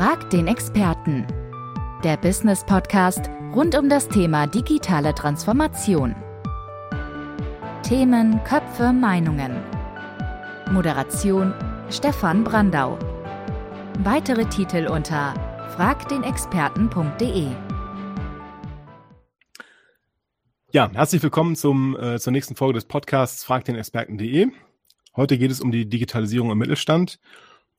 Frag den Experten. Der Business Podcast rund um das Thema digitale Transformation. Themen, Köpfe, Meinungen. Moderation Stefan Brandau. Weitere Titel unter fragdenexperten.de. Ja, herzlich willkommen zum, äh, zur nächsten Folge des Podcasts fragdenexperten.de. Heute geht es um die Digitalisierung im Mittelstand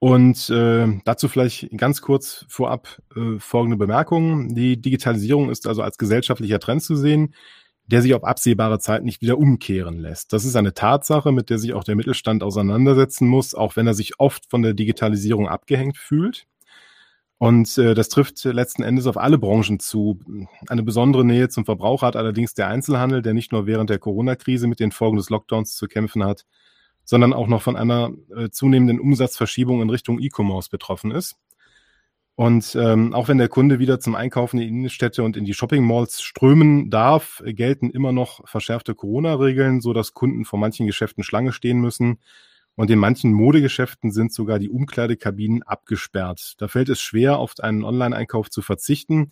und äh, dazu vielleicht ganz kurz vorab äh, folgende Bemerkungen. Die Digitalisierung ist also als gesellschaftlicher Trend zu sehen, der sich auf absehbare Zeit nicht wieder umkehren lässt. Das ist eine Tatsache, mit der sich auch der Mittelstand auseinandersetzen muss, auch wenn er sich oft von der Digitalisierung abgehängt fühlt. Und äh, das trifft letzten Endes auf alle Branchen zu. Eine besondere Nähe zum Verbraucher hat allerdings der Einzelhandel, der nicht nur während der Corona-Krise mit den Folgen des Lockdowns zu kämpfen hat, sondern auch noch von einer äh, zunehmenden Umsatzverschiebung in Richtung E-Commerce betroffen ist. Und ähm, auch wenn der Kunde wieder zum Einkaufen in die Innenstädte und in die Shopping-Malls strömen darf, gelten immer noch verschärfte Corona-Regeln, so dass Kunden vor manchen Geschäften Schlange stehen müssen. Und in manchen Modegeschäften sind sogar die Umkleidekabinen abgesperrt. Da fällt es schwer, auf einen Online-Einkauf zu verzichten,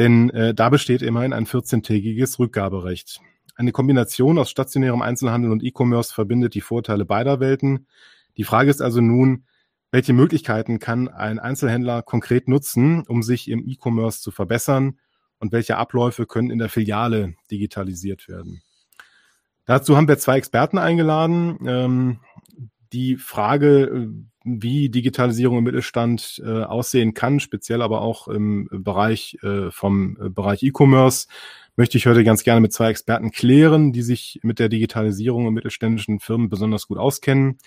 denn äh, da besteht immerhin ein 14-tägiges Rückgaberecht. Eine Kombination aus stationärem Einzelhandel und E-Commerce verbindet die Vorteile beider Welten. Die Frage ist also nun, welche Möglichkeiten kann ein Einzelhändler konkret nutzen, um sich im E-Commerce zu verbessern und welche Abläufe können in der Filiale digitalisiert werden? Dazu haben wir zwei Experten eingeladen. Ähm, die Frage, wie Digitalisierung im Mittelstand äh, aussehen kann, speziell aber auch im Bereich äh, vom Bereich E-Commerce, möchte ich heute ganz gerne mit zwei Experten klären, die sich mit der Digitalisierung in mittelständischen Firmen besonders gut auskennen.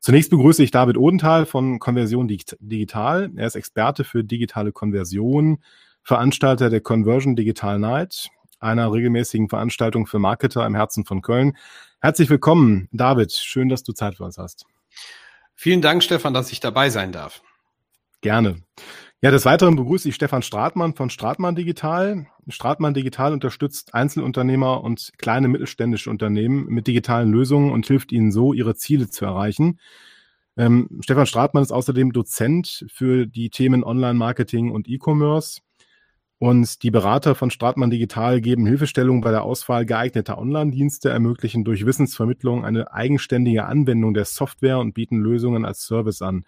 Zunächst begrüße ich David Odenthal von Konversion Digital. Er ist Experte für digitale Konversion, Veranstalter der Conversion Digital Night, einer regelmäßigen Veranstaltung für Marketer im Herzen von Köln. Herzlich willkommen, David. Schön, dass du Zeit für uns hast. Vielen Dank, Stefan, dass ich dabei sein darf. Gerne. Ja, des Weiteren begrüße ich Stefan Stratmann von Stratmann Digital. Stratmann Digital unterstützt Einzelunternehmer und kleine mittelständische Unternehmen mit digitalen Lösungen und hilft ihnen so, ihre Ziele zu erreichen. Ähm, Stefan Stratmann ist außerdem Dozent für die Themen Online-Marketing und E-Commerce. Und die Berater von Stratmann Digital geben Hilfestellung bei der Auswahl geeigneter Online-Dienste, ermöglichen durch Wissensvermittlung eine eigenständige Anwendung der Software und bieten Lösungen als Service an.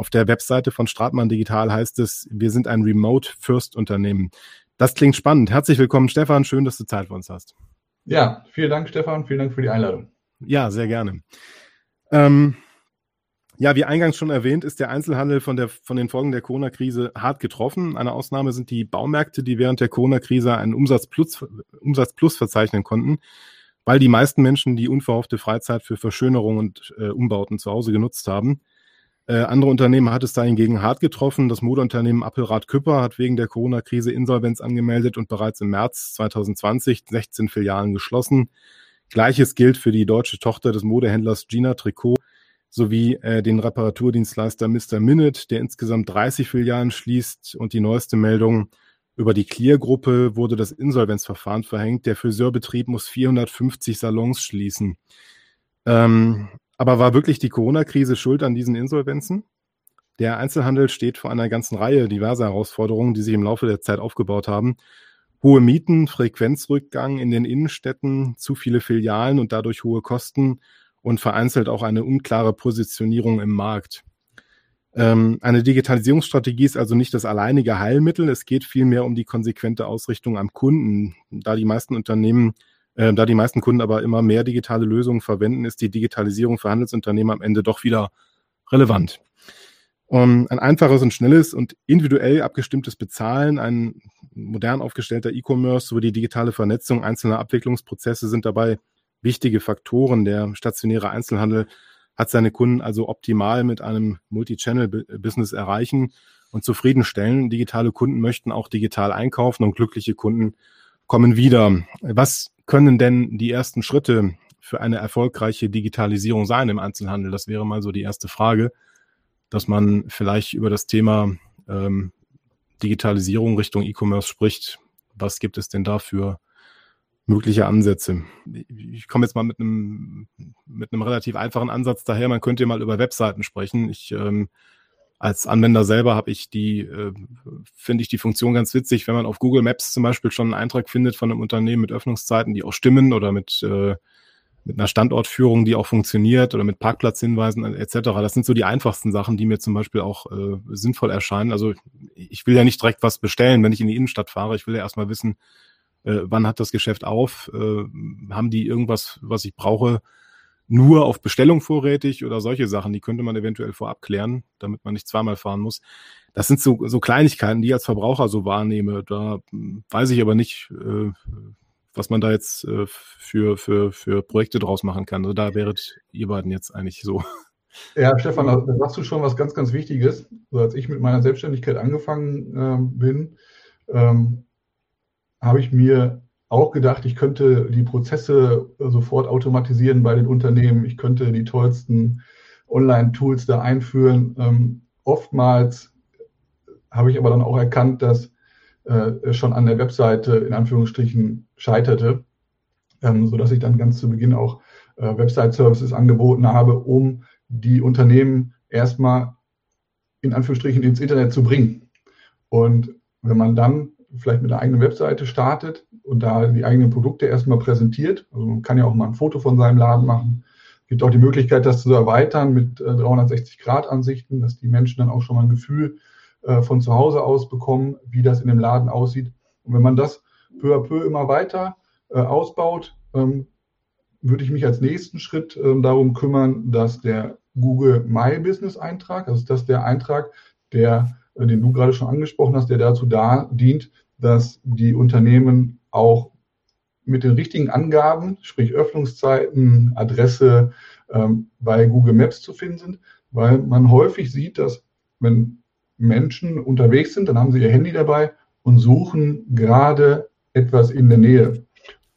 Auf der Webseite von Stratmann Digital heißt es, wir sind ein Remote-First-Unternehmen. Das klingt spannend. Herzlich willkommen, Stefan. Schön, dass du Zeit für uns hast. Ja, vielen Dank, Stefan. Vielen Dank für die Einladung. Ja, sehr gerne. Ähm, ja, wie eingangs schon erwähnt, ist der Einzelhandel von, der, von den Folgen der Corona-Krise hart getroffen. Eine Ausnahme sind die Baumärkte, die während der Corona-Krise einen Umsatzplus, Umsatzplus verzeichnen konnten, weil die meisten Menschen die unverhoffte Freizeit für Verschönerung und äh, Umbauten zu Hause genutzt haben. Äh, andere Unternehmen hat es da hingegen hart getroffen. Das Modeunternehmen Appelrad Küpper hat wegen der Corona-Krise Insolvenz angemeldet und bereits im März 2020 16 Filialen geschlossen. Gleiches gilt für die deutsche Tochter des Modehändlers Gina Tricot sowie äh, den Reparaturdienstleister Mr. Minute, der insgesamt 30 Filialen schließt. Und die neueste Meldung über die Clear-Gruppe wurde das Insolvenzverfahren verhängt. Der Friseurbetrieb muss 450 Salons schließen. Ähm, aber war wirklich die Corona-Krise schuld an diesen Insolvenzen? Der Einzelhandel steht vor einer ganzen Reihe diverser Herausforderungen, die sich im Laufe der Zeit aufgebaut haben. Hohe Mieten, Frequenzrückgang in den Innenstädten, zu viele Filialen und dadurch hohe Kosten und vereinzelt auch eine unklare Positionierung im Markt. Ähm, eine Digitalisierungsstrategie ist also nicht das alleinige Heilmittel. Es geht vielmehr um die konsequente Ausrichtung am Kunden. Da die meisten Unternehmen äh, da die meisten Kunden aber immer mehr digitale Lösungen verwenden, ist die Digitalisierung für Handelsunternehmen am Ende doch wieder relevant. Um, ein einfaches und schnelles und individuell abgestimmtes Bezahlen, ein modern aufgestellter E-Commerce sowie die digitale Vernetzung einzelner Abwicklungsprozesse sind dabei wichtige Faktoren. Der stationäre Einzelhandel hat seine Kunden also optimal mit einem Multi-Channel-Business erreichen und zufriedenstellen. Digitale Kunden möchten auch digital einkaufen und glückliche Kunden kommen wieder. Was können denn die ersten Schritte für eine erfolgreiche Digitalisierung sein im Einzelhandel? Das wäre mal so die erste Frage, dass man vielleicht über das Thema ähm, Digitalisierung Richtung E-Commerce spricht. Was gibt es denn da für mögliche Ansätze? Ich komme jetzt mal mit einem, mit einem relativ einfachen Ansatz daher. Man könnte mal über Webseiten sprechen. Ich ähm, als Anwender selber habe ich die, äh, finde ich die Funktion ganz witzig, wenn man auf Google Maps zum Beispiel schon einen Eintrag findet von einem Unternehmen mit Öffnungszeiten, die auch stimmen oder mit, äh, mit einer Standortführung, die auch funktioniert oder mit Parkplatzhinweisen etc. Das sind so die einfachsten Sachen, die mir zum Beispiel auch äh, sinnvoll erscheinen. Also ich will ja nicht direkt was bestellen, wenn ich in die Innenstadt fahre. Ich will ja erstmal wissen, äh, wann hat das Geschäft auf, äh, haben die irgendwas, was ich brauche, nur auf Bestellung vorrätig oder solche Sachen, die könnte man eventuell vorab klären, damit man nicht zweimal fahren muss. Das sind so, so Kleinigkeiten, die ich als Verbraucher so wahrnehme. Da weiß ich aber nicht, äh, was man da jetzt äh, für, für, für Projekte draus machen kann. Also da wäret ihr beiden jetzt eigentlich so. Ja, Stefan, da sagst du schon was ganz, ganz Wichtiges. Also als ich mit meiner Selbstständigkeit angefangen ähm, bin, ähm, habe ich mir auch gedacht, ich könnte die Prozesse sofort automatisieren bei den Unternehmen. Ich könnte die tollsten Online-Tools da einführen. Ähm, oftmals habe ich aber dann auch erkannt, dass äh, schon an der Webseite in Anführungsstrichen scheiterte, ähm, so dass ich dann ganz zu Beginn auch äh, Website-Services angeboten habe, um die Unternehmen erstmal in Anführungsstrichen ins Internet zu bringen. Und wenn man dann vielleicht mit einer eigenen Webseite startet und da die eigenen Produkte erstmal präsentiert. Also man kann ja auch mal ein Foto von seinem Laden machen. Es gibt auch die Möglichkeit, das zu erweitern mit 360-Grad-Ansichten, äh, dass die Menschen dann auch schon mal ein Gefühl äh, von zu Hause aus bekommen, wie das in dem Laden aussieht. Und wenn man das peu à peu immer weiter äh, ausbaut, ähm, würde ich mich als nächsten Schritt ähm, darum kümmern, dass der Google My Business Eintrag, also das der Eintrag, der den du gerade schon angesprochen hast, der dazu da dient, dass die Unternehmen auch mit den richtigen Angaben, sprich Öffnungszeiten, Adresse, ähm, bei Google Maps zu finden sind, weil man häufig sieht, dass wenn Menschen unterwegs sind, dann haben sie ihr Handy dabei und suchen gerade etwas in der Nähe.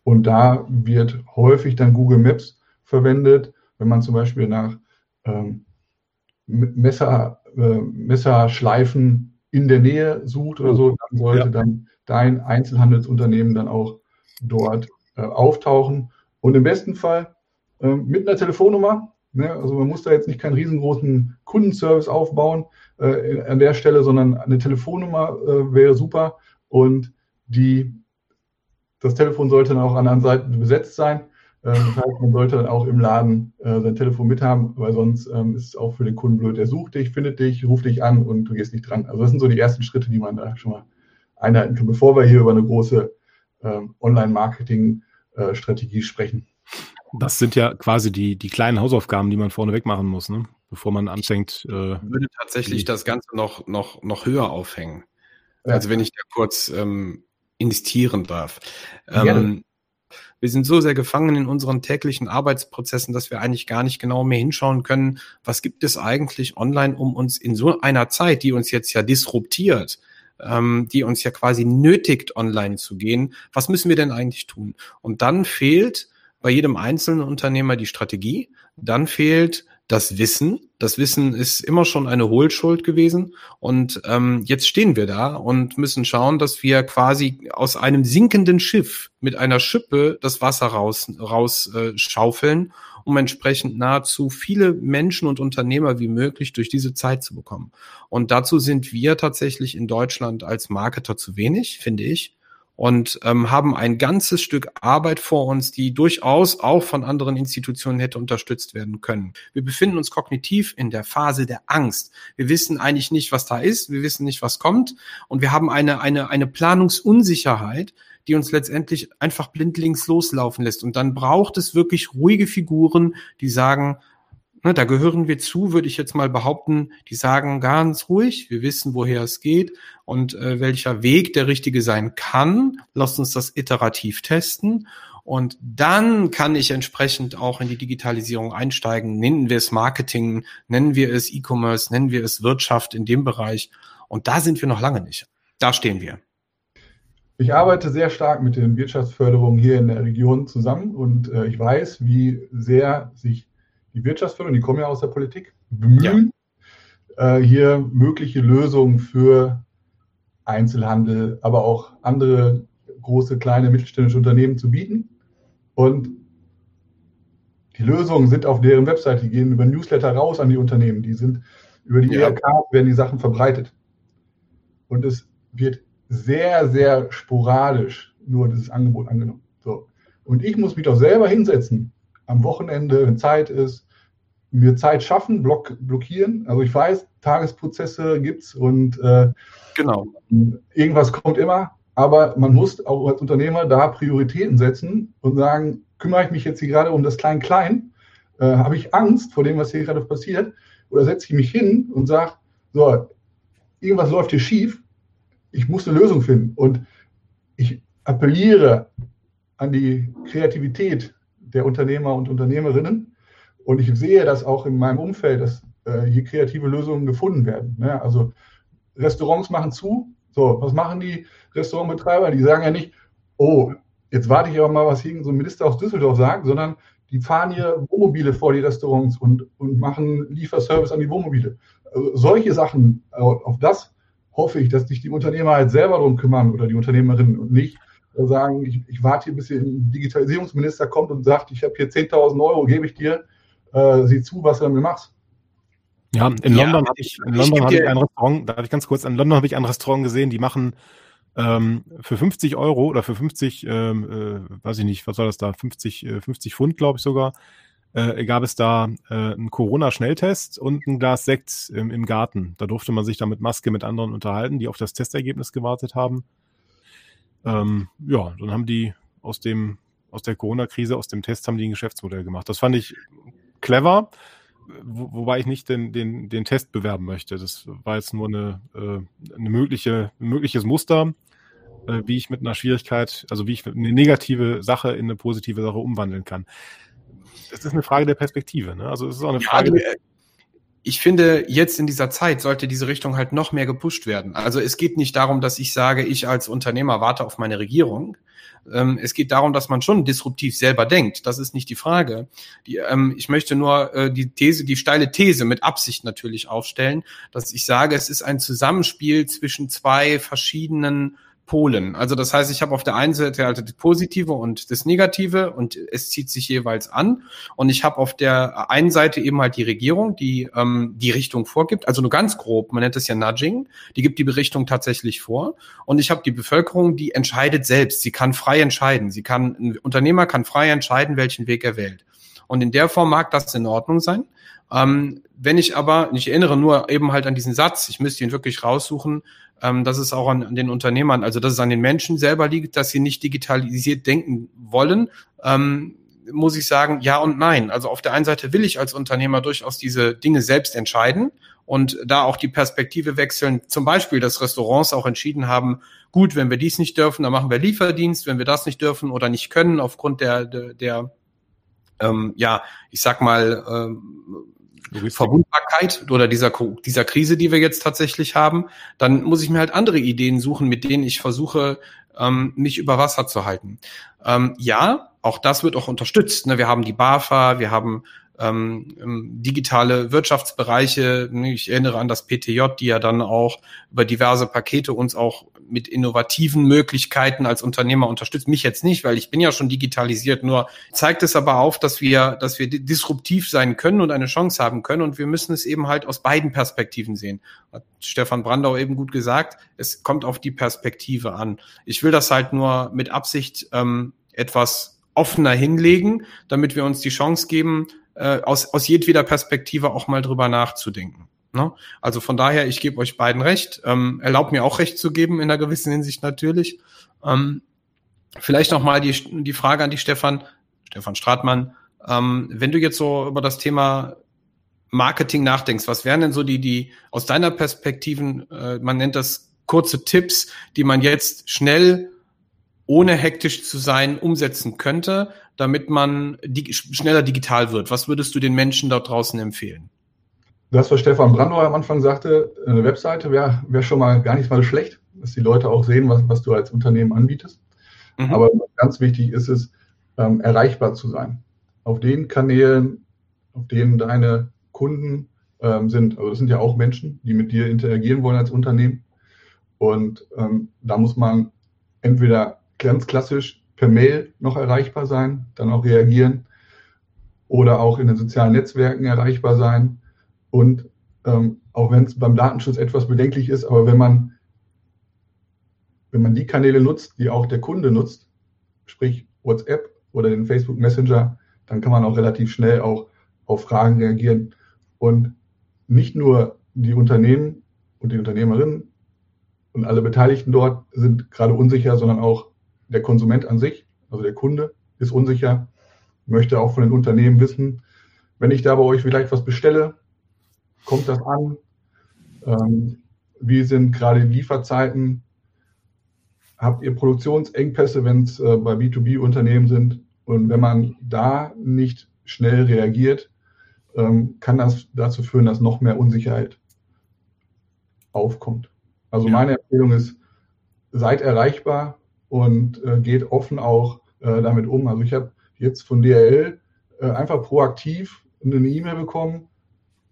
Und da wird häufig dann Google Maps verwendet, wenn man zum Beispiel nach ähm, Messer äh, Messerschleifen in der Nähe sucht oder so, dann sollte ja. dann dein Einzelhandelsunternehmen dann auch dort äh, auftauchen. Und im besten Fall äh, mit einer Telefonnummer. Ne? Also man muss da jetzt nicht keinen riesengroßen Kundenservice aufbauen äh, an der Stelle, sondern eine Telefonnummer äh, wäre super. Und die, das Telefon sollte dann auch an anderen Seiten besetzt sein. Ähm, das heißt, man sollte dann auch im Laden äh, sein Telefon mithaben, weil sonst ähm, ist es auch für den Kunden blöd. Er sucht dich, findet dich, ruft dich an und du gehst nicht dran. Also das sind so die ersten Schritte, die man da schon mal einhalten kann, bevor wir hier über eine große ähm, Online-Marketing-Strategie äh, sprechen. Das sind ja quasi die, die kleinen Hausaufgaben, die man vorneweg machen muss, ne? bevor man anfängt. Äh, ich würde tatsächlich das Ganze noch, noch, noch höher aufhängen. Ja. Also wenn ich da kurz ähm, investieren darf. Ähm, wir sind so sehr gefangen in unseren täglichen Arbeitsprozessen, dass wir eigentlich gar nicht genau mehr hinschauen können, was gibt es eigentlich online, um uns in so einer Zeit, die uns jetzt ja disruptiert, ähm, die uns ja quasi nötigt, online zu gehen, was müssen wir denn eigentlich tun? Und dann fehlt bei jedem einzelnen Unternehmer die Strategie, dann fehlt das Wissen. Das Wissen ist immer schon eine Hohlschuld gewesen. Und ähm, jetzt stehen wir da und müssen schauen, dass wir quasi aus einem sinkenden Schiff mit einer Schippe das Wasser raus, raus äh, um entsprechend nahezu viele Menschen und Unternehmer wie möglich durch diese Zeit zu bekommen. Und dazu sind wir tatsächlich in Deutschland als Marketer zu wenig, finde ich und ähm, haben ein ganzes Stück Arbeit vor uns, die durchaus auch von anderen Institutionen hätte unterstützt werden können. Wir befinden uns kognitiv in der Phase der Angst. Wir wissen eigentlich nicht, was da ist, wir wissen nicht, was kommt und wir haben eine, eine, eine Planungsunsicherheit, die uns letztendlich einfach blindlings loslaufen lässt. Und dann braucht es wirklich ruhige Figuren, die sagen, Ne, da gehören wir zu, würde ich jetzt mal behaupten, die sagen ganz ruhig, wir wissen, woher es geht und äh, welcher Weg der richtige sein kann. Lasst uns das iterativ testen. Und dann kann ich entsprechend auch in die Digitalisierung einsteigen. Nennen wir es Marketing, nennen wir es E-Commerce, nennen wir es Wirtschaft in dem Bereich. Und da sind wir noch lange nicht. Da stehen wir. Ich arbeite sehr stark mit den Wirtschaftsförderungen hier in der Region zusammen und äh, ich weiß, wie sehr sich die Wirtschaftsförderung, die kommen ja aus der Politik, bemühen, ja. äh, hier mögliche Lösungen für Einzelhandel, aber auch andere große, kleine, mittelständische Unternehmen zu bieten. Und die Lösungen sind auf deren Website, die gehen über Newsletter raus an die Unternehmen, die sind Über die ja. ERK werden die Sachen verbreitet. Und es wird sehr, sehr sporadisch nur dieses Angebot angenommen. So. Und ich muss mich doch selber hinsetzen, am Wochenende, wenn Zeit ist, mir Zeit schaffen, block, blockieren. Also ich weiß, Tagesprozesse gibt es und äh, genau. irgendwas kommt immer, aber man muss auch als Unternehmer da Prioritäten setzen und sagen, kümmere ich mich jetzt hier gerade um das Klein-Klein? Äh, Habe ich Angst vor dem, was hier gerade passiert? Oder setze ich mich hin und sage, so, irgendwas läuft hier schief, ich muss eine Lösung finden. Und ich appelliere an die Kreativität der Unternehmer und Unternehmerinnen. Und ich sehe das auch in meinem Umfeld, dass äh, hier kreative Lösungen gefunden werden. Ne? Also Restaurants machen zu. So, was machen die Restaurantbetreiber? Die sagen ja nicht, oh, jetzt warte ich aber mal, was hier so ein Minister aus Düsseldorf sagt, sondern die fahren hier Wohnmobile vor die Restaurants und, und machen Lieferservice an die Wohnmobile. Also solche Sachen, auf das hoffe ich, dass sich die Unternehmer halt selber darum kümmern oder die Unternehmerinnen und nicht sagen, ich, ich warte hier, bis hier ein Digitalisierungsminister kommt und sagt, ich habe hier 10.000 Euro, gebe ich dir, äh, sieh zu, was du damit machst. Ja, in ja, London habe ich, in London habe ich ein Restaurant, da habe ich ganz kurz, in London habe ich ein Restaurant gesehen, die machen ähm, für 50 Euro oder für 50, ähm, äh, weiß ich nicht, was war das da, 50, äh, 50 Pfund, glaube ich sogar, äh, gab es da äh, einen Corona-Schnelltest und ein Glas Sekt im, im Garten. Da durfte man sich da mit Maske mit anderen unterhalten, die auf das Testergebnis gewartet haben. Ähm, ja, dann haben die aus dem, aus der Corona-Krise, aus dem Test haben die ein Geschäftsmodell gemacht. Das fand ich clever, wo, wobei ich nicht den, den, den Test bewerben möchte. Das war jetzt nur eine, äh, eine mögliche, ein mögliches Muster, äh, wie ich mit einer Schwierigkeit, also wie ich eine negative Sache in eine positive Sache umwandeln kann. Es ist eine Frage der Perspektive. Ne? Also es ist auch eine Frage. Ja, ich finde, jetzt in dieser Zeit sollte diese Richtung halt noch mehr gepusht werden. Also es geht nicht darum, dass ich sage, ich als Unternehmer warte auf meine Regierung. Ähm, es geht darum, dass man schon disruptiv selber denkt. Das ist nicht die Frage. Die, ähm, ich möchte nur äh, die These, die steile These mit Absicht natürlich aufstellen, dass ich sage, es ist ein Zusammenspiel zwischen zwei verschiedenen Polen. Also das heißt, ich habe auf der einen Seite halt das Positive und das Negative und es zieht sich jeweils an. Und ich habe auf der einen Seite eben halt die Regierung, die ähm, die Richtung vorgibt, also nur ganz grob, man nennt es ja Nudging, die gibt die Richtung tatsächlich vor. Und ich habe die Bevölkerung, die entscheidet selbst. Sie kann frei entscheiden. Sie kann, ein Unternehmer kann frei entscheiden, welchen Weg er wählt. Und in der Form mag das in Ordnung sein. Ähm, wenn ich aber, ich erinnere nur eben halt an diesen Satz, ich müsste ihn wirklich raussuchen, ähm, dass es auch an, an, den Unternehmern, also dass es an den Menschen selber liegt, dass sie nicht digitalisiert denken wollen, ähm, muss ich sagen, ja und nein. Also auf der einen Seite will ich als Unternehmer durchaus diese Dinge selbst entscheiden und da auch die Perspektive wechseln. Zum Beispiel, dass Restaurants auch entschieden haben, gut, wenn wir dies nicht dürfen, dann machen wir Lieferdienst, wenn wir das nicht dürfen oder nicht können aufgrund der, der, der ähm, ja, ich sag mal, ähm, Verwundbarkeit oder dieser, dieser Krise, die wir jetzt tatsächlich haben, dann muss ich mir halt andere Ideen suchen, mit denen ich versuche, ähm, mich über Wasser zu halten. Ähm, ja, auch das wird auch unterstützt. Ne? Wir haben die BAFA, wir haben ähm, ähm digitale Wirtschaftsbereiche. Ich erinnere an das PTJ, die ja dann auch über diverse Pakete uns auch mit innovativen Möglichkeiten als Unternehmer unterstützt. Mich jetzt nicht, weil ich bin ja schon digitalisiert. Nur zeigt es aber auf, dass wir, dass wir disruptiv sein können und eine Chance haben können. Und wir müssen es eben halt aus beiden Perspektiven sehen. Hat Stefan Brandau eben gut gesagt. Es kommt auf die Perspektive an. Ich will das halt nur mit Absicht ähm, etwas offener hinlegen, damit wir uns die Chance geben, äh, aus, aus jedweder Perspektive auch mal drüber nachzudenken. Ne? Also von daher, ich gebe euch beiden recht. Ähm, erlaubt mir auch recht zu geben in einer gewissen Hinsicht natürlich. Ähm, vielleicht noch mal die, die Frage an die Stefan, Stefan Stratmann. Ähm, wenn du jetzt so über das Thema Marketing nachdenkst, was wären denn so die, die aus deiner Perspektiven, äh, man nennt das kurze Tipps, die man jetzt schnell, ohne hektisch zu sein, umsetzen könnte, damit man die, schneller digital wird? Was würdest du den Menschen dort draußen empfehlen? Das, was Stefan Brandauer am Anfang sagte, eine Webseite wäre wär schon mal gar nicht mal schlecht, dass die Leute auch sehen, was, was du als Unternehmen anbietest. Mhm. Aber ganz wichtig ist es, ähm, erreichbar zu sein. Auf den Kanälen, auf denen deine Kunden ähm, sind. Also das sind ja auch Menschen, die mit dir interagieren wollen als Unternehmen. Und ähm, da muss man entweder ganz klassisch per Mail noch erreichbar sein, dann auch reagieren oder auch in den sozialen Netzwerken erreichbar sein und ähm, auch wenn es beim Datenschutz etwas bedenklich ist, aber wenn man, wenn man die Kanäle nutzt, die auch der Kunde nutzt, sprich WhatsApp oder den Facebook Messenger, dann kann man auch relativ schnell auch auf Fragen reagieren. Und nicht nur die Unternehmen und die Unternehmerinnen und alle Beteiligten dort sind gerade unsicher, sondern auch der Konsument an sich, also der Kunde ist unsicher, möchte auch von den Unternehmen wissen, wenn ich da bei euch vielleicht was bestelle, kommt das an? Ähm, wie sind gerade die Lieferzeiten? Habt ihr Produktionsengpässe, wenn es äh, bei B2B-Unternehmen sind? Und wenn man da nicht schnell reagiert, ähm, kann das dazu führen, dass noch mehr Unsicherheit aufkommt. Also ja. meine Empfehlung ist, seid erreichbar und äh, geht offen auch äh, damit um. Also ich habe jetzt von DRL äh, einfach proaktiv eine E-Mail bekommen.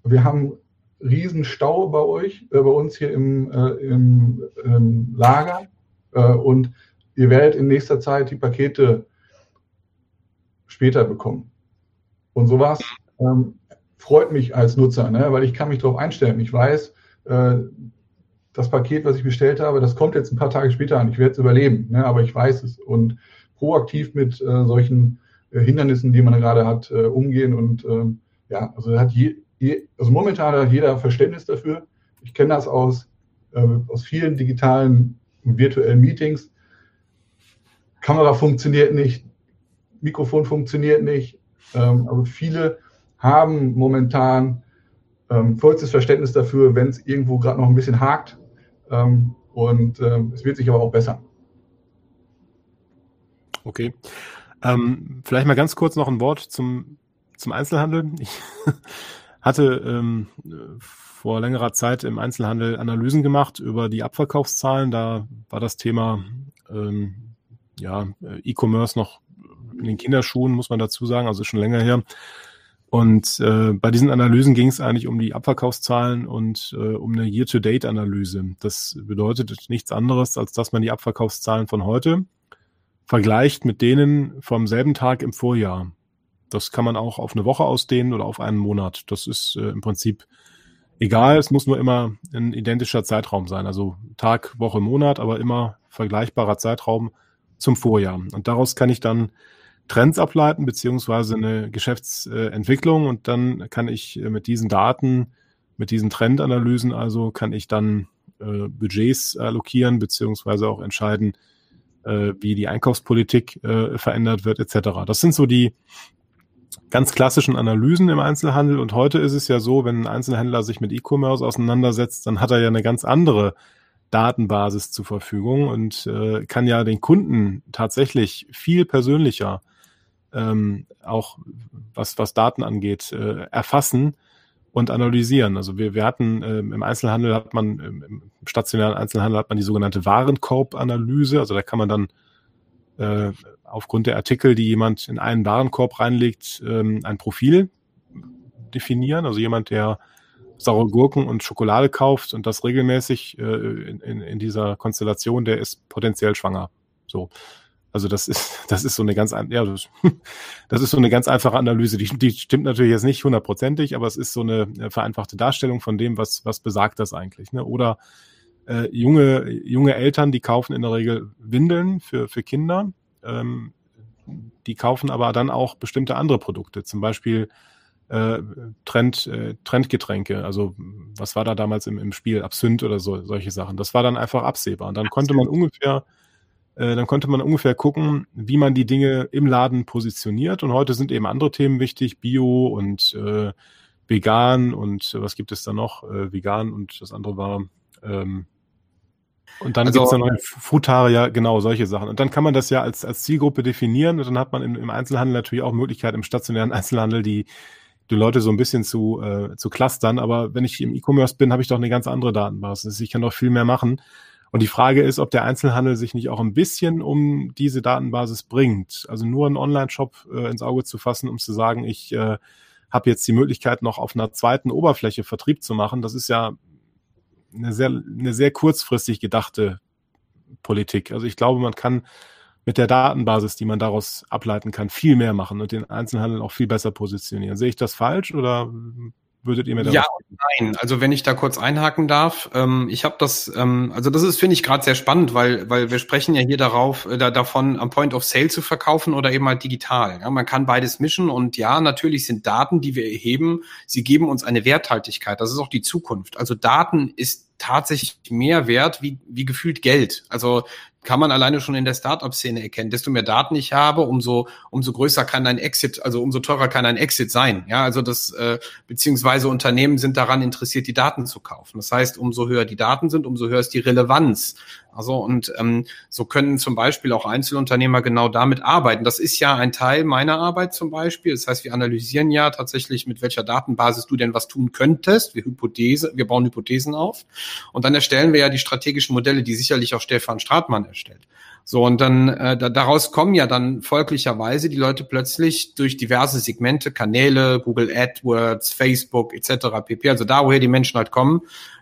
Wir haben riesen Stau bei euch, äh, bei uns hier im, äh, im ähm, Lager äh, und ihr werdet in nächster Zeit die Pakete später bekommen. Und sowas ähm, freut mich als Nutzer, ne? weil ich kann mich darauf einstellen. Ich weiß, äh, das Paket, was ich bestellt habe, das kommt jetzt ein paar Tage später an. Ich werde es überleben, ne? aber ich weiß es. Und proaktiv mit äh, solchen Hindernissen, die man gerade hat, umgehen. Und ähm, ja, also hat je, also momentan hat jeder Verständnis dafür. Ich kenne das aus, äh, aus vielen digitalen und virtuellen Meetings. Kamera funktioniert nicht, Mikrofon funktioniert nicht. Ähm, also viele haben momentan ähm, vollstes Verständnis dafür, wenn es irgendwo gerade noch ein bisschen hakt. Ähm, und ähm, es wird sich aber auch bessern. Okay. Ähm, vielleicht mal ganz kurz noch ein Wort zum, zum Einzelhandel. Ich hatte ähm, vor längerer Zeit im Einzelhandel Analysen gemacht über die Abverkaufszahlen. Da war das Thema ähm, ja, E-Commerce noch in den Kinderschuhen, muss man dazu sagen, also schon länger her. Und äh, bei diesen Analysen ging es eigentlich um die Abverkaufszahlen und äh, um eine Year-to-Date-Analyse. Das bedeutet nichts anderes, als dass man die Abverkaufszahlen von heute vergleicht mit denen vom selben Tag im Vorjahr. Das kann man auch auf eine Woche ausdehnen oder auf einen Monat. Das ist äh, im Prinzip egal. Es muss nur immer ein identischer Zeitraum sein. Also Tag, Woche, Monat, aber immer vergleichbarer Zeitraum zum Vorjahr. Und daraus kann ich dann Trends ableiten, beziehungsweise eine Geschäftsentwicklung. Und dann kann ich äh, mit diesen Daten, mit diesen Trendanalysen also, kann ich dann äh, Budgets allokieren, beziehungsweise auch entscheiden, äh, wie die Einkaufspolitik äh, verändert wird, etc. Das sind so die ganz klassischen Analysen im Einzelhandel. Und heute ist es ja so, wenn ein Einzelhändler sich mit E-Commerce auseinandersetzt, dann hat er ja eine ganz andere Datenbasis zur Verfügung und äh, kann ja den Kunden tatsächlich viel persönlicher ähm, auch was, was Daten angeht, äh, erfassen und analysieren. Also wir, wir hatten ähm, im Einzelhandel hat man, im stationären Einzelhandel hat man die sogenannte Warenkorbanalyse. Also da kann man dann äh, aufgrund der Artikel, die jemand in einen Warenkorb reinlegt, ähm, ein Profil definieren. Also jemand, der saure Gurken und Schokolade kauft und das regelmäßig äh, in, in, in dieser Konstellation, der ist potenziell schwanger. So. Also das ist, das ist so eine ganz, ja, das, das ist so eine ganz einfache Analyse. Die, die stimmt natürlich jetzt nicht hundertprozentig, aber es ist so eine äh, vereinfachte Darstellung von dem, was, was besagt das eigentlich. Ne? Oder äh, junge, junge Eltern, die kaufen in der Regel Windeln für, für Kinder. Ähm, die kaufen aber dann auch bestimmte andere Produkte, zum Beispiel äh, Trend, äh, Trendgetränke. Also was war da damals im, im Spiel? Absinth oder so, solche Sachen. Das war dann einfach absehbar. Und dann konnte man ungefähr äh, dann konnte man ungefähr gucken, wie man die Dinge im Laden positioniert. Und heute sind eben andere Themen wichtig, Bio und äh, vegan und was gibt es da noch? Äh, vegan und das andere war ähm, und dann also, gibt es dann noch Frutaria, genau, solche Sachen. Und dann kann man das ja als, als Zielgruppe definieren und dann hat man im, im Einzelhandel natürlich auch Möglichkeit, im stationären Einzelhandel die, die Leute so ein bisschen zu, äh, zu clustern. Aber wenn ich im E-Commerce bin, habe ich doch eine ganz andere Datenbasis. Ich kann doch viel mehr machen. Und die Frage ist, ob der Einzelhandel sich nicht auch ein bisschen um diese Datenbasis bringt. Also nur einen Online-Shop äh, ins Auge zu fassen, um zu sagen, ich äh, habe jetzt die Möglichkeit, noch auf einer zweiten Oberfläche Vertrieb zu machen. Das ist ja eine sehr, eine sehr kurzfristig gedachte Politik. Also ich glaube, man kann mit der Datenbasis, die man daraus ableiten kann, viel mehr machen und den Einzelhandel auch viel besser positionieren. Sehe ich das falsch oder würdet ihr mir da Ja nein. Also wenn ich da kurz einhaken darf, ähm, ich habe das, ähm, also das ist finde ich gerade sehr spannend, weil weil wir sprechen ja hier darauf äh, da, davon, am Point of Sale zu verkaufen oder eben halt digital. Ja, man kann beides mischen und ja, natürlich sind Daten, die wir erheben, sie geben uns eine Werthaltigkeit. Das ist auch die Zukunft. Also Daten ist tatsächlich mehr wert wie, wie gefühlt Geld. Also kann man alleine schon in der Startup-Szene erkennen. Desto mehr Daten ich habe, umso, umso größer kann ein Exit, also umso teurer kann ein Exit sein. Ja, also das, äh, beziehungsweise Unternehmen sind daran interessiert, die Daten zu kaufen. Das heißt, umso höher die Daten sind, umso höher ist die Relevanz. Also und ähm, so können zum Beispiel auch Einzelunternehmer genau damit arbeiten. Das ist ja ein Teil meiner Arbeit zum Beispiel. Das heißt, wir analysieren ja tatsächlich, mit welcher Datenbasis du denn was tun könntest. Wir Hypothese, wir bauen Hypothesen auf und dann erstellen wir ja die strategischen Modelle, die sicherlich auch Stefan Stratmann erstellt. So, und dann äh, da, daraus kommen ja dann folglicherweise die Leute plötzlich durch diverse Segmente, Kanäle, Google AdWords, Facebook etc. pp. Also da, woher die Menschen halt kommen,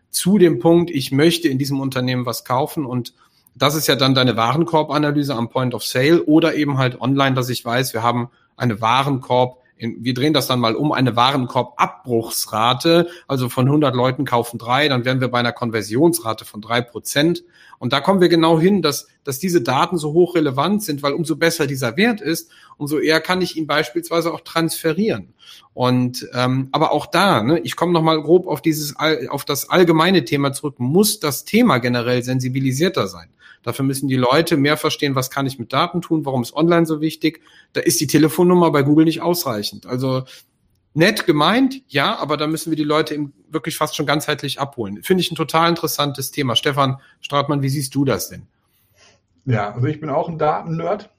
zu dem Punkt, ich möchte in diesem Unternehmen was kaufen und das ist ja dann deine Warenkorbanalyse am Point of Sale oder eben halt online, dass ich weiß, wir haben eine Warenkorb wir drehen das dann mal um, eine Warenkorbabbruchsrate, also von 100 Leuten kaufen drei, dann wären wir bei einer Konversionsrate von drei Prozent. Und da kommen wir genau hin, dass, dass diese Daten so hoch relevant sind, weil umso besser dieser Wert ist, umso eher kann ich ihn beispielsweise auch transferieren. Und ähm, aber auch da, ne, ich komme noch mal grob auf dieses auf das allgemeine Thema zurück. Muss das Thema generell sensibilisierter sein? Dafür müssen die Leute mehr verstehen, was kann ich mit Daten tun, warum ist online so wichtig. Da ist die Telefonnummer bei Google nicht ausreichend. Also nett gemeint, ja, aber da müssen wir die Leute eben wirklich fast schon ganzheitlich abholen. Finde ich ein total interessantes Thema. Stefan Stratmann, wie siehst du das denn? Ja, also ich bin auch ein Datennerd.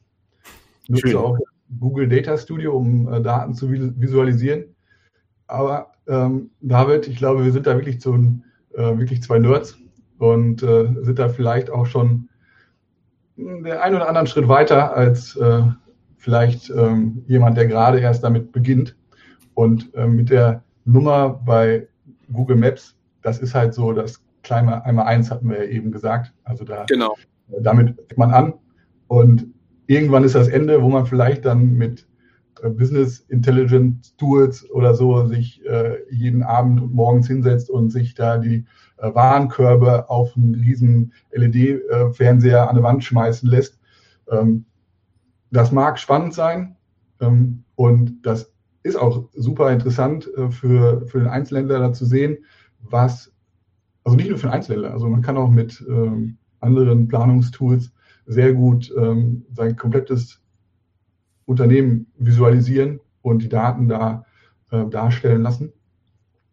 Nutze auch Google Data Studio, um äh, Daten zu visualisieren. Aber ähm, David, ich glaube, wir sind da wirklich zu äh, wirklich zwei Nerds und äh, sind da vielleicht auch schon den einen oder anderen Schritt weiter als äh, vielleicht ähm, jemand, der gerade erst damit beginnt. Und äh, mit der Nummer bei Google Maps, das ist halt so das kleine einmal eins hatten wir ja eben gesagt. Also da genau. damit fängt man an und irgendwann ist das Ende, wo man vielleicht dann mit äh, Business Intelligence Tools oder so sich äh, jeden Abend und morgens hinsetzt und sich da die äh, Warenkörbe auf einen riesen LED-Fernseher an die Wand schmeißen lässt. Ähm, das mag spannend sein ähm, und das ist auch super interessant äh, für, für den Einzelhändler da zu sehen, was, also nicht nur für den Einzelhändler, also man kann auch mit ähm, anderen Planungstools sehr gut ähm, sein komplettes Unternehmen visualisieren und die Daten da äh, darstellen lassen.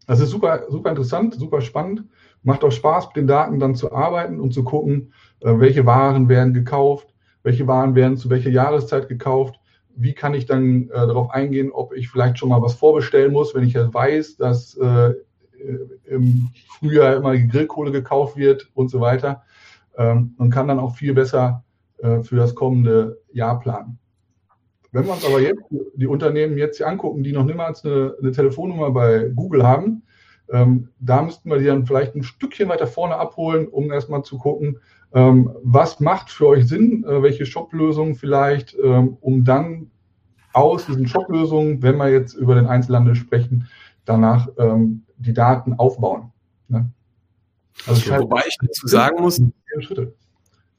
Das ist super, super interessant, super spannend. Macht auch Spaß, mit den Daten dann zu arbeiten und zu gucken, äh, welche Waren werden gekauft, welche Waren werden zu welcher Jahreszeit gekauft. Wie kann ich dann äh, darauf eingehen, ob ich vielleicht schon mal was vorbestellen muss, wenn ich ja weiß, dass äh, im Frühjahr immer die Grillkohle gekauft wird und so weiter. Ähm, und kann dann auch viel besser äh, für das kommende Jahr planen. Wenn wir uns aber jetzt die Unternehmen jetzt hier angucken, die noch niemals eine, eine Telefonnummer bei Google haben, ähm, da müssten wir die dann vielleicht ein Stückchen weiter vorne abholen, um erstmal zu gucken, ähm, was macht für euch Sinn, äh, welche Shop-Lösungen vielleicht, ähm, um dann aus diesen Shop-Lösungen, wenn wir jetzt über den Einzelhandel sprechen, danach ähm, die Daten aufbauen. Ne? Also okay, wobei ich dazu sagen muss, Schritte.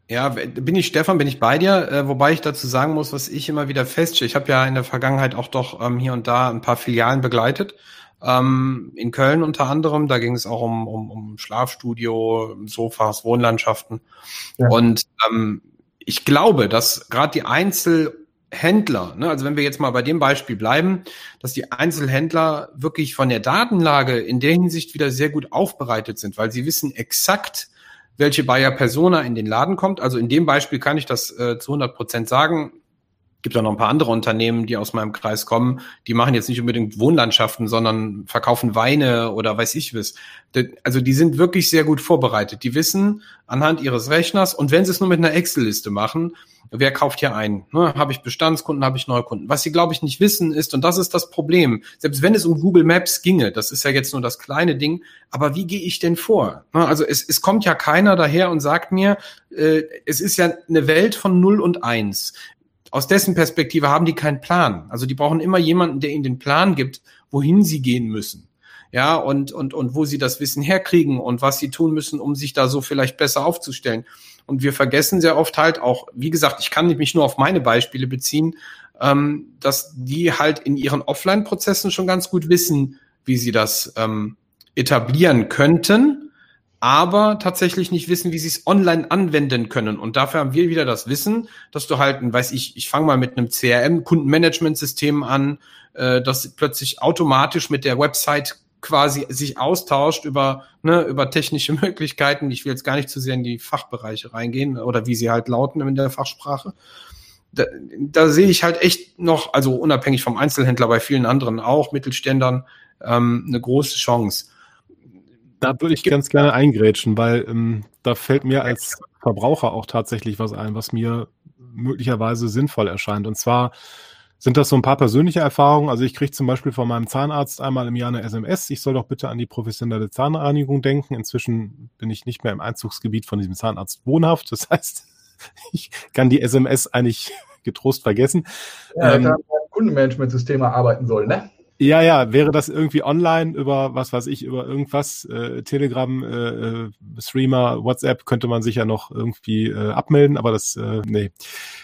Ja, bin ich, Stefan, bin ich bei dir, äh, wobei ich dazu sagen muss, was ich immer wieder feststelle. Ich habe ja in der Vergangenheit auch doch ähm, hier und da ein paar Filialen begleitet. Ähm, in Köln unter anderem, da ging es auch um, um, um Schlafstudio, Sofas, Wohnlandschaften. Ja. Und ähm, ich glaube, dass gerade die Einzelhändler, ne, also wenn wir jetzt mal bei dem Beispiel bleiben, dass die Einzelhändler wirklich von der Datenlage in der Hinsicht wieder sehr gut aufbereitet sind, weil sie wissen exakt, welche Buyer Persona in den Laden kommt. Also in dem Beispiel kann ich das äh, zu 100 Prozent sagen. Gibt auch noch ein paar andere Unternehmen, die aus meinem Kreis kommen. Die machen jetzt nicht unbedingt Wohnlandschaften, sondern verkaufen Weine oder weiß ich was. Also die sind wirklich sehr gut vorbereitet. Die wissen anhand ihres Rechners und wenn sie es nur mit einer Excel-Liste machen, wer kauft hier ein? Ne, habe ich Bestandskunden, habe ich Neukunden? Was sie, glaube ich, nicht wissen ist, und das ist das Problem, selbst wenn es um Google Maps ginge, das ist ja jetzt nur das kleine Ding, aber wie gehe ich denn vor? Ne, also es, es kommt ja keiner daher und sagt mir, äh, es ist ja eine Welt von 0 und 1. Aus dessen Perspektive haben die keinen Plan. Also die brauchen immer jemanden, der ihnen den Plan gibt, wohin sie gehen müssen. ja, und, und, und wo sie das Wissen herkriegen und was sie tun müssen, um sich da so vielleicht besser aufzustellen. Und wir vergessen sehr oft halt auch, wie gesagt, ich kann mich nur auf meine Beispiele beziehen, ähm, dass die halt in ihren Offline-Prozessen schon ganz gut wissen, wie sie das ähm, etablieren könnten, aber tatsächlich nicht wissen, wie sie es online anwenden können. Und dafür haben wir wieder das Wissen, dass du halt, weiß ich, ich fange mal mit einem CRM, Kundenmanagement-System an, äh, das plötzlich automatisch mit der Website quasi sich austauscht über, ne, über technische Möglichkeiten. Ich will jetzt gar nicht zu sehr in die Fachbereiche reingehen oder wie sie halt lauten in der Fachsprache. Da, da sehe ich halt echt noch, also unabhängig vom Einzelhändler, bei vielen anderen auch, Mittelständern, ähm, eine große Chance. Da würde ich ganz gerne eingrätschen, weil ähm, da fällt mir als Verbraucher auch tatsächlich was ein, was mir möglicherweise sinnvoll erscheint. Und zwar sind das so ein paar persönliche Erfahrungen. Also ich kriege zum Beispiel von meinem Zahnarzt einmal im Jahr eine SMS. Ich soll doch bitte an die professionelle Zahnreinigung denken. Inzwischen bin ich nicht mehr im Einzugsgebiet von diesem Zahnarzt wohnhaft. Das heißt, ich kann die SMS eigentlich getrost vergessen. Ja, ähm, Kundenmanagementsysteme arbeiten soll, ne? Ja, ja, wäre das irgendwie online über, was weiß ich, über irgendwas, äh, Telegram, äh, äh, Streamer, WhatsApp, könnte man sich ja noch irgendwie äh, abmelden, aber das, äh, nee.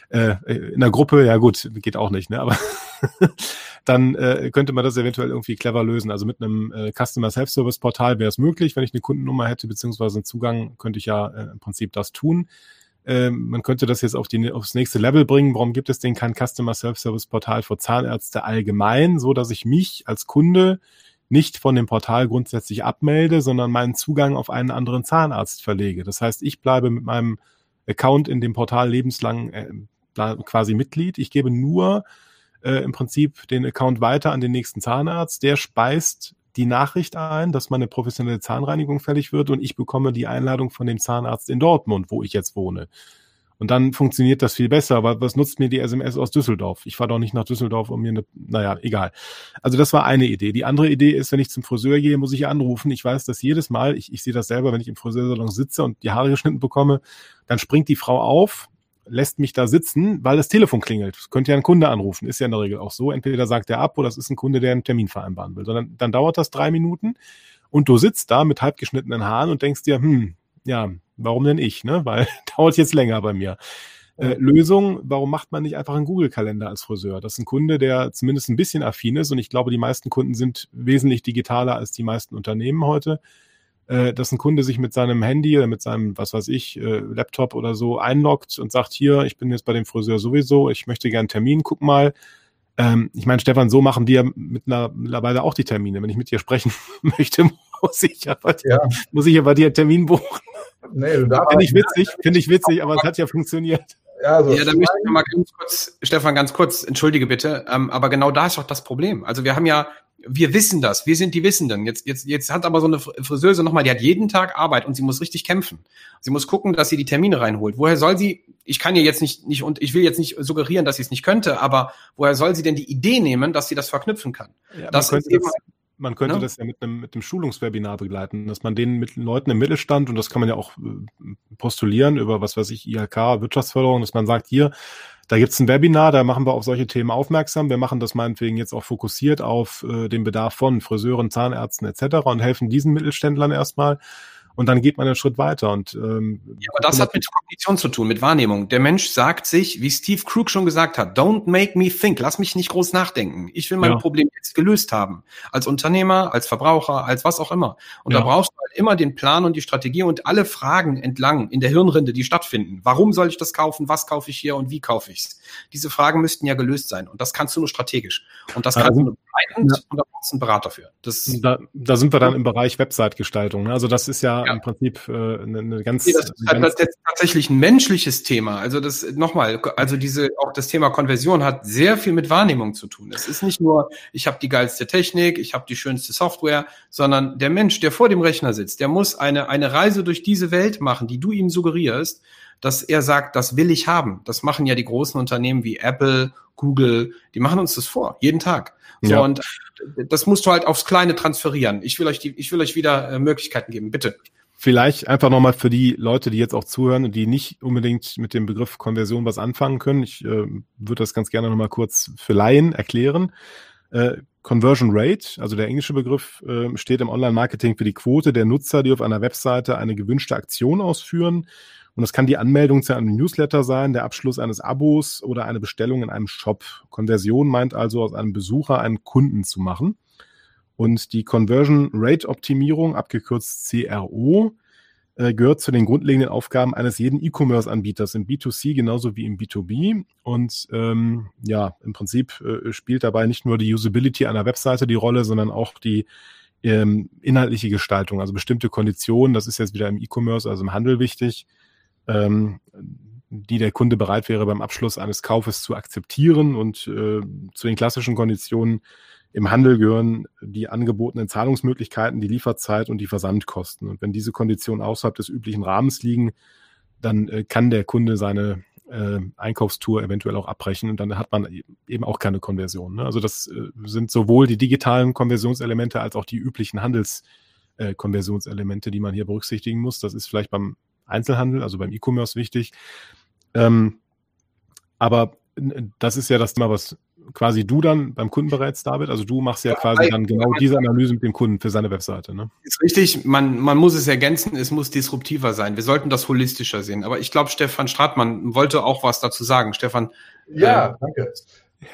Äh, in der Gruppe, ja gut, geht auch nicht, ne? Aber dann äh, könnte man das eventuell irgendwie clever lösen. Also mit einem äh, Customer Self-Service Portal wäre es möglich, wenn ich eine Kundennummer hätte, beziehungsweise einen Zugang, könnte ich ja äh, im Prinzip das tun. Ähm, man könnte das jetzt auf die, aufs nächste Level bringen. Warum gibt es denn kein Customer Self-Service Portal für Zahnärzte allgemein, so dass ich mich als Kunde nicht von dem Portal grundsätzlich abmelde, sondern meinen Zugang auf einen anderen Zahnarzt verlege. Das heißt, ich bleibe mit meinem Account in dem Portal lebenslang äh, quasi Mitglied. Ich gebe nur äh, im Prinzip den Account weiter an den nächsten Zahnarzt. Der speist die Nachricht ein, dass meine professionelle Zahnreinigung fällig wird und ich bekomme die Einladung von dem Zahnarzt in Dortmund, wo ich jetzt wohne. Und dann funktioniert das viel besser. Aber was nutzt mir die SMS aus Düsseldorf? Ich fahre doch nicht nach Düsseldorf, um mir eine, naja, egal. Also das war eine Idee. Die andere Idee ist, wenn ich zum Friseur gehe, muss ich anrufen. Ich weiß, dass jedes Mal, ich, ich sehe das selber, wenn ich im Friseursalon sitze und die Haare geschnitten bekomme, dann springt die Frau auf, lässt mich da sitzen, weil das Telefon klingelt. Das könnte ja ein Kunde anrufen, ist ja in der Regel auch so. Entweder sagt er ab oder es ist ein Kunde, der einen Termin vereinbaren will. Sondern dann dauert das drei Minuten und du sitzt da mit halbgeschnittenen Haaren und denkst dir, hm, ja, warum denn ich, ne? Weil dauert jetzt länger bei mir. Äh, Lösung, warum macht man nicht einfach einen Google-Kalender als Friseur? Das ist ein Kunde, der zumindest ein bisschen affin ist und ich glaube, die meisten Kunden sind wesentlich digitaler als die meisten Unternehmen heute äh, dass ein Kunde sich mit seinem Handy oder mit seinem, was weiß ich, äh, Laptop oder so einloggt und sagt, hier, ich bin jetzt bei dem Friseur sowieso, ich möchte gern einen Termin, guck mal. Ähm, ich meine, Stefan, so machen die ja mittlerweile auch die Termine. Wenn ich mit dir sprechen möchte, muss ich aber, ja. muss ich aber dir einen Termin buchen. Nee, Finde ich witzig, finde ich witzig, aber es hat ja funktioniert. Ja, also ja da möchte ich mal ganz kurz, Stefan, ganz kurz, entschuldige bitte, ähm, aber genau da ist doch das Problem. Also wir haben ja wir wissen das, wir sind die Wissenden. Jetzt, jetzt, jetzt hat aber so eine Friseuse nochmal, die hat jeden Tag Arbeit und sie muss richtig kämpfen. Sie muss gucken, dass sie die Termine reinholt. Woher soll sie, ich kann ihr jetzt nicht, nicht und ich will jetzt nicht suggerieren, dass sie es nicht könnte, aber woher soll sie denn die Idee nehmen, dass sie das verknüpfen kann? Ja, das ist eben, man könnte ja. das ja mit einem, mit einem Schulungswebinar begleiten, dass man den mit Leuten im Mittelstand, und das kann man ja auch äh, postulieren über, was weiß ich, IHK, Wirtschaftsförderung, dass man sagt, hier, da gibt's ein Webinar, da machen wir auf solche Themen aufmerksam. Wir machen das meinetwegen jetzt auch fokussiert auf äh, den Bedarf von Friseuren, Zahnärzten etc. und helfen diesen Mittelständlern erstmal und dann geht man einen Schritt weiter. Und, ähm, ja, aber das hat mit Kognition zu tun, mit Wahrnehmung. Der Mensch sagt sich, wie Steve Krug schon gesagt hat, don't make me think, lass mich nicht groß nachdenken. Ich will mein ja. Problem jetzt gelöst haben. Als Unternehmer, als Verbraucher, als was auch immer. Und ja. da brauchst du halt immer den Plan und die Strategie und alle Fragen entlang in der Hirnrinde, die stattfinden. Warum soll ich das kaufen? Was kaufe ich hier und wie kaufe ich's? Diese Fragen müssten ja gelöst sein. Und das kannst du nur strategisch. Und das kannst also, du nur begleitend ja. und da brauchst du einen Berater für. Das da, da sind wir dann im Bereich Website-Gestaltung. Ne? Also das ist ja ja. im Prinzip äh, eine, eine ganz. Nee, das ist halt ganz tatsächlich ein menschliches Thema. Also das nochmal, also diese auch das Thema Konversion hat sehr viel mit Wahrnehmung zu tun. Es ist nicht nur, ich habe die geilste Technik, ich habe die schönste Software, sondern der Mensch, der vor dem Rechner sitzt, der muss eine eine Reise durch diese Welt machen, die du ihm suggerierst, dass er sagt, das will ich haben. Das machen ja die großen Unternehmen wie Apple, Google, die machen uns das vor, jeden Tag. So, ja. und das musst du halt aufs Kleine transferieren. Ich will euch die, ich will euch wieder äh, Möglichkeiten geben, bitte. Vielleicht einfach nochmal für die Leute, die jetzt auch zuhören und die nicht unbedingt mit dem Begriff Konversion was anfangen können. Ich äh, würde das ganz gerne nochmal kurz für Laien erklären. Äh, Conversion Rate, also der englische Begriff, äh, steht im Online-Marketing für die Quote der Nutzer, die auf einer Webseite eine gewünschte Aktion ausführen. Und das kann die Anmeldung zu einem Newsletter sein, der Abschluss eines Abos oder eine Bestellung in einem Shop. Konversion meint also, aus einem Besucher einen Kunden zu machen. Und die Conversion Rate Optimierung, abgekürzt CRO, äh, gehört zu den grundlegenden Aufgaben eines jeden E-Commerce-Anbieters im B2C genauso wie im B2B. Und ähm, ja, im Prinzip äh, spielt dabei nicht nur die Usability einer Webseite die Rolle, sondern auch die ähm, inhaltliche Gestaltung, also bestimmte Konditionen. Das ist jetzt wieder im E-Commerce, also im Handel wichtig, ähm, die der Kunde bereit wäre beim Abschluss eines Kaufes zu akzeptieren und äh, zu den klassischen Konditionen im Handel gehören die angebotenen Zahlungsmöglichkeiten, die Lieferzeit und die Versandkosten. Und wenn diese Konditionen außerhalb des üblichen Rahmens liegen, dann äh, kann der Kunde seine äh, Einkaufstour eventuell auch abbrechen und dann hat man eben auch keine Konversion. Ne? Also das äh, sind sowohl die digitalen Konversionselemente als auch die üblichen Handelskonversionselemente, äh, die man hier berücksichtigen muss. Das ist vielleicht beim Einzelhandel, also beim E-Commerce wichtig. Ähm, aber das ist ja das Thema, was quasi du dann beim Kunden berätst, David. Also du machst ja, ja quasi dann genau diese Analyse mit dem Kunden für seine Webseite. Ne? Ist richtig. Man, man muss es ergänzen. Es muss disruptiver sein. Wir sollten das holistischer sehen. Aber ich glaube, Stefan Stratmann wollte auch was dazu sagen. Stefan. Ja, äh, danke.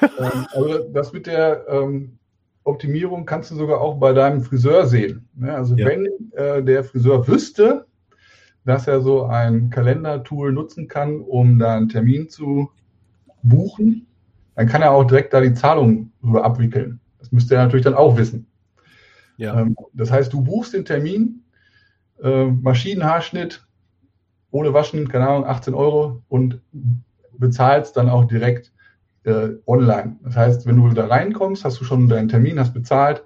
ähm, also das mit der ähm, Optimierung kannst du sogar auch bei deinem Friseur sehen. Ne? Also ja. wenn äh, der Friseur wüsste, dass er so ein Kalendertool nutzen kann, um da einen Termin zu buchen, dann kann er auch direkt da die Zahlung rüber abwickeln. Das müsste er natürlich dann auch wissen. Ja. Ähm, das heißt, du buchst den Termin, äh, Maschinenhaarschnitt, ohne Waschen, keine Ahnung, 18 Euro und bezahlst dann auch direkt äh, online. Das heißt, wenn du da reinkommst, hast du schon deinen Termin, hast bezahlt,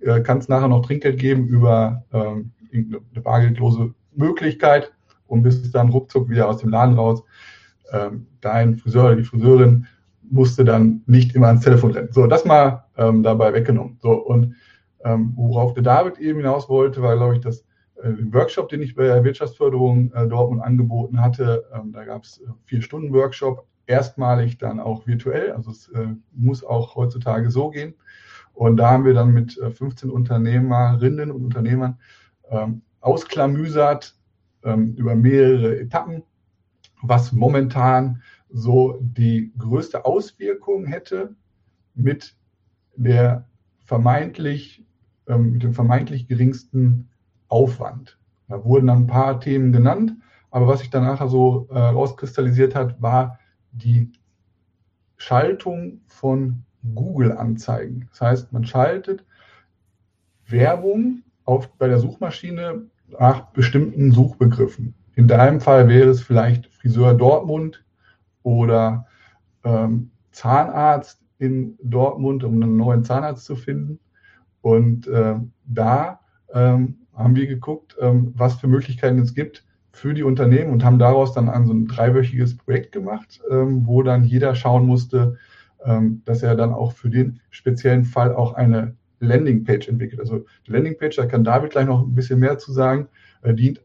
äh, kannst nachher noch Trinkgeld geben über ähm, eine bargeldlose Möglichkeit und bist dann ruckzuck wieder aus dem Laden raus. Ähm, dein Friseur oder die Friseurin musste dann nicht immer ans Telefon rennen. So, das mal ähm, dabei weggenommen. So, und ähm, worauf der David eben hinaus wollte, war, glaube ich, das äh, Workshop, den ich bei der Wirtschaftsförderung äh, Dortmund angeboten hatte. Ähm, da gab es äh, vier Stunden Workshop, erstmalig dann auch virtuell. Also es äh, muss auch heutzutage so gehen. Und da haben wir dann mit 15 äh, Unternehmerinnen und Unternehmern ähm, ausklamüsert ähm, über mehrere Etappen, was momentan so die größte Auswirkung hätte mit der vermeintlich, ähm, mit dem vermeintlich geringsten Aufwand. Da wurden dann ein paar Themen genannt, aber was sich dann nachher so äh, rauskristallisiert hat, war die Schaltung von Google-Anzeigen. Das heißt, man schaltet Werbung auf, bei der Suchmaschine nach bestimmten Suchbegriffen. In deinem Fall wäre es vielleicht Friseur Dortmund oder ähm, Zahnarzt in Dortmund, um einen neuen Zahnarzt zu finden. Und äh, da ähm, haben wir geguckt, ähm, was für Möglichkeiten es gibt für die Unternehmen und haben daraus dann ein so ein dreiwöchiges Projekt gemacht, ähm, wo dann jeder schauen musste, ähm, dass er dann auch für den speziellen Fall auch eine Landingpage entwickelt. Also die Landingpage, da kann David gleich noch ein bisschen mehr zu sagen, äh, dient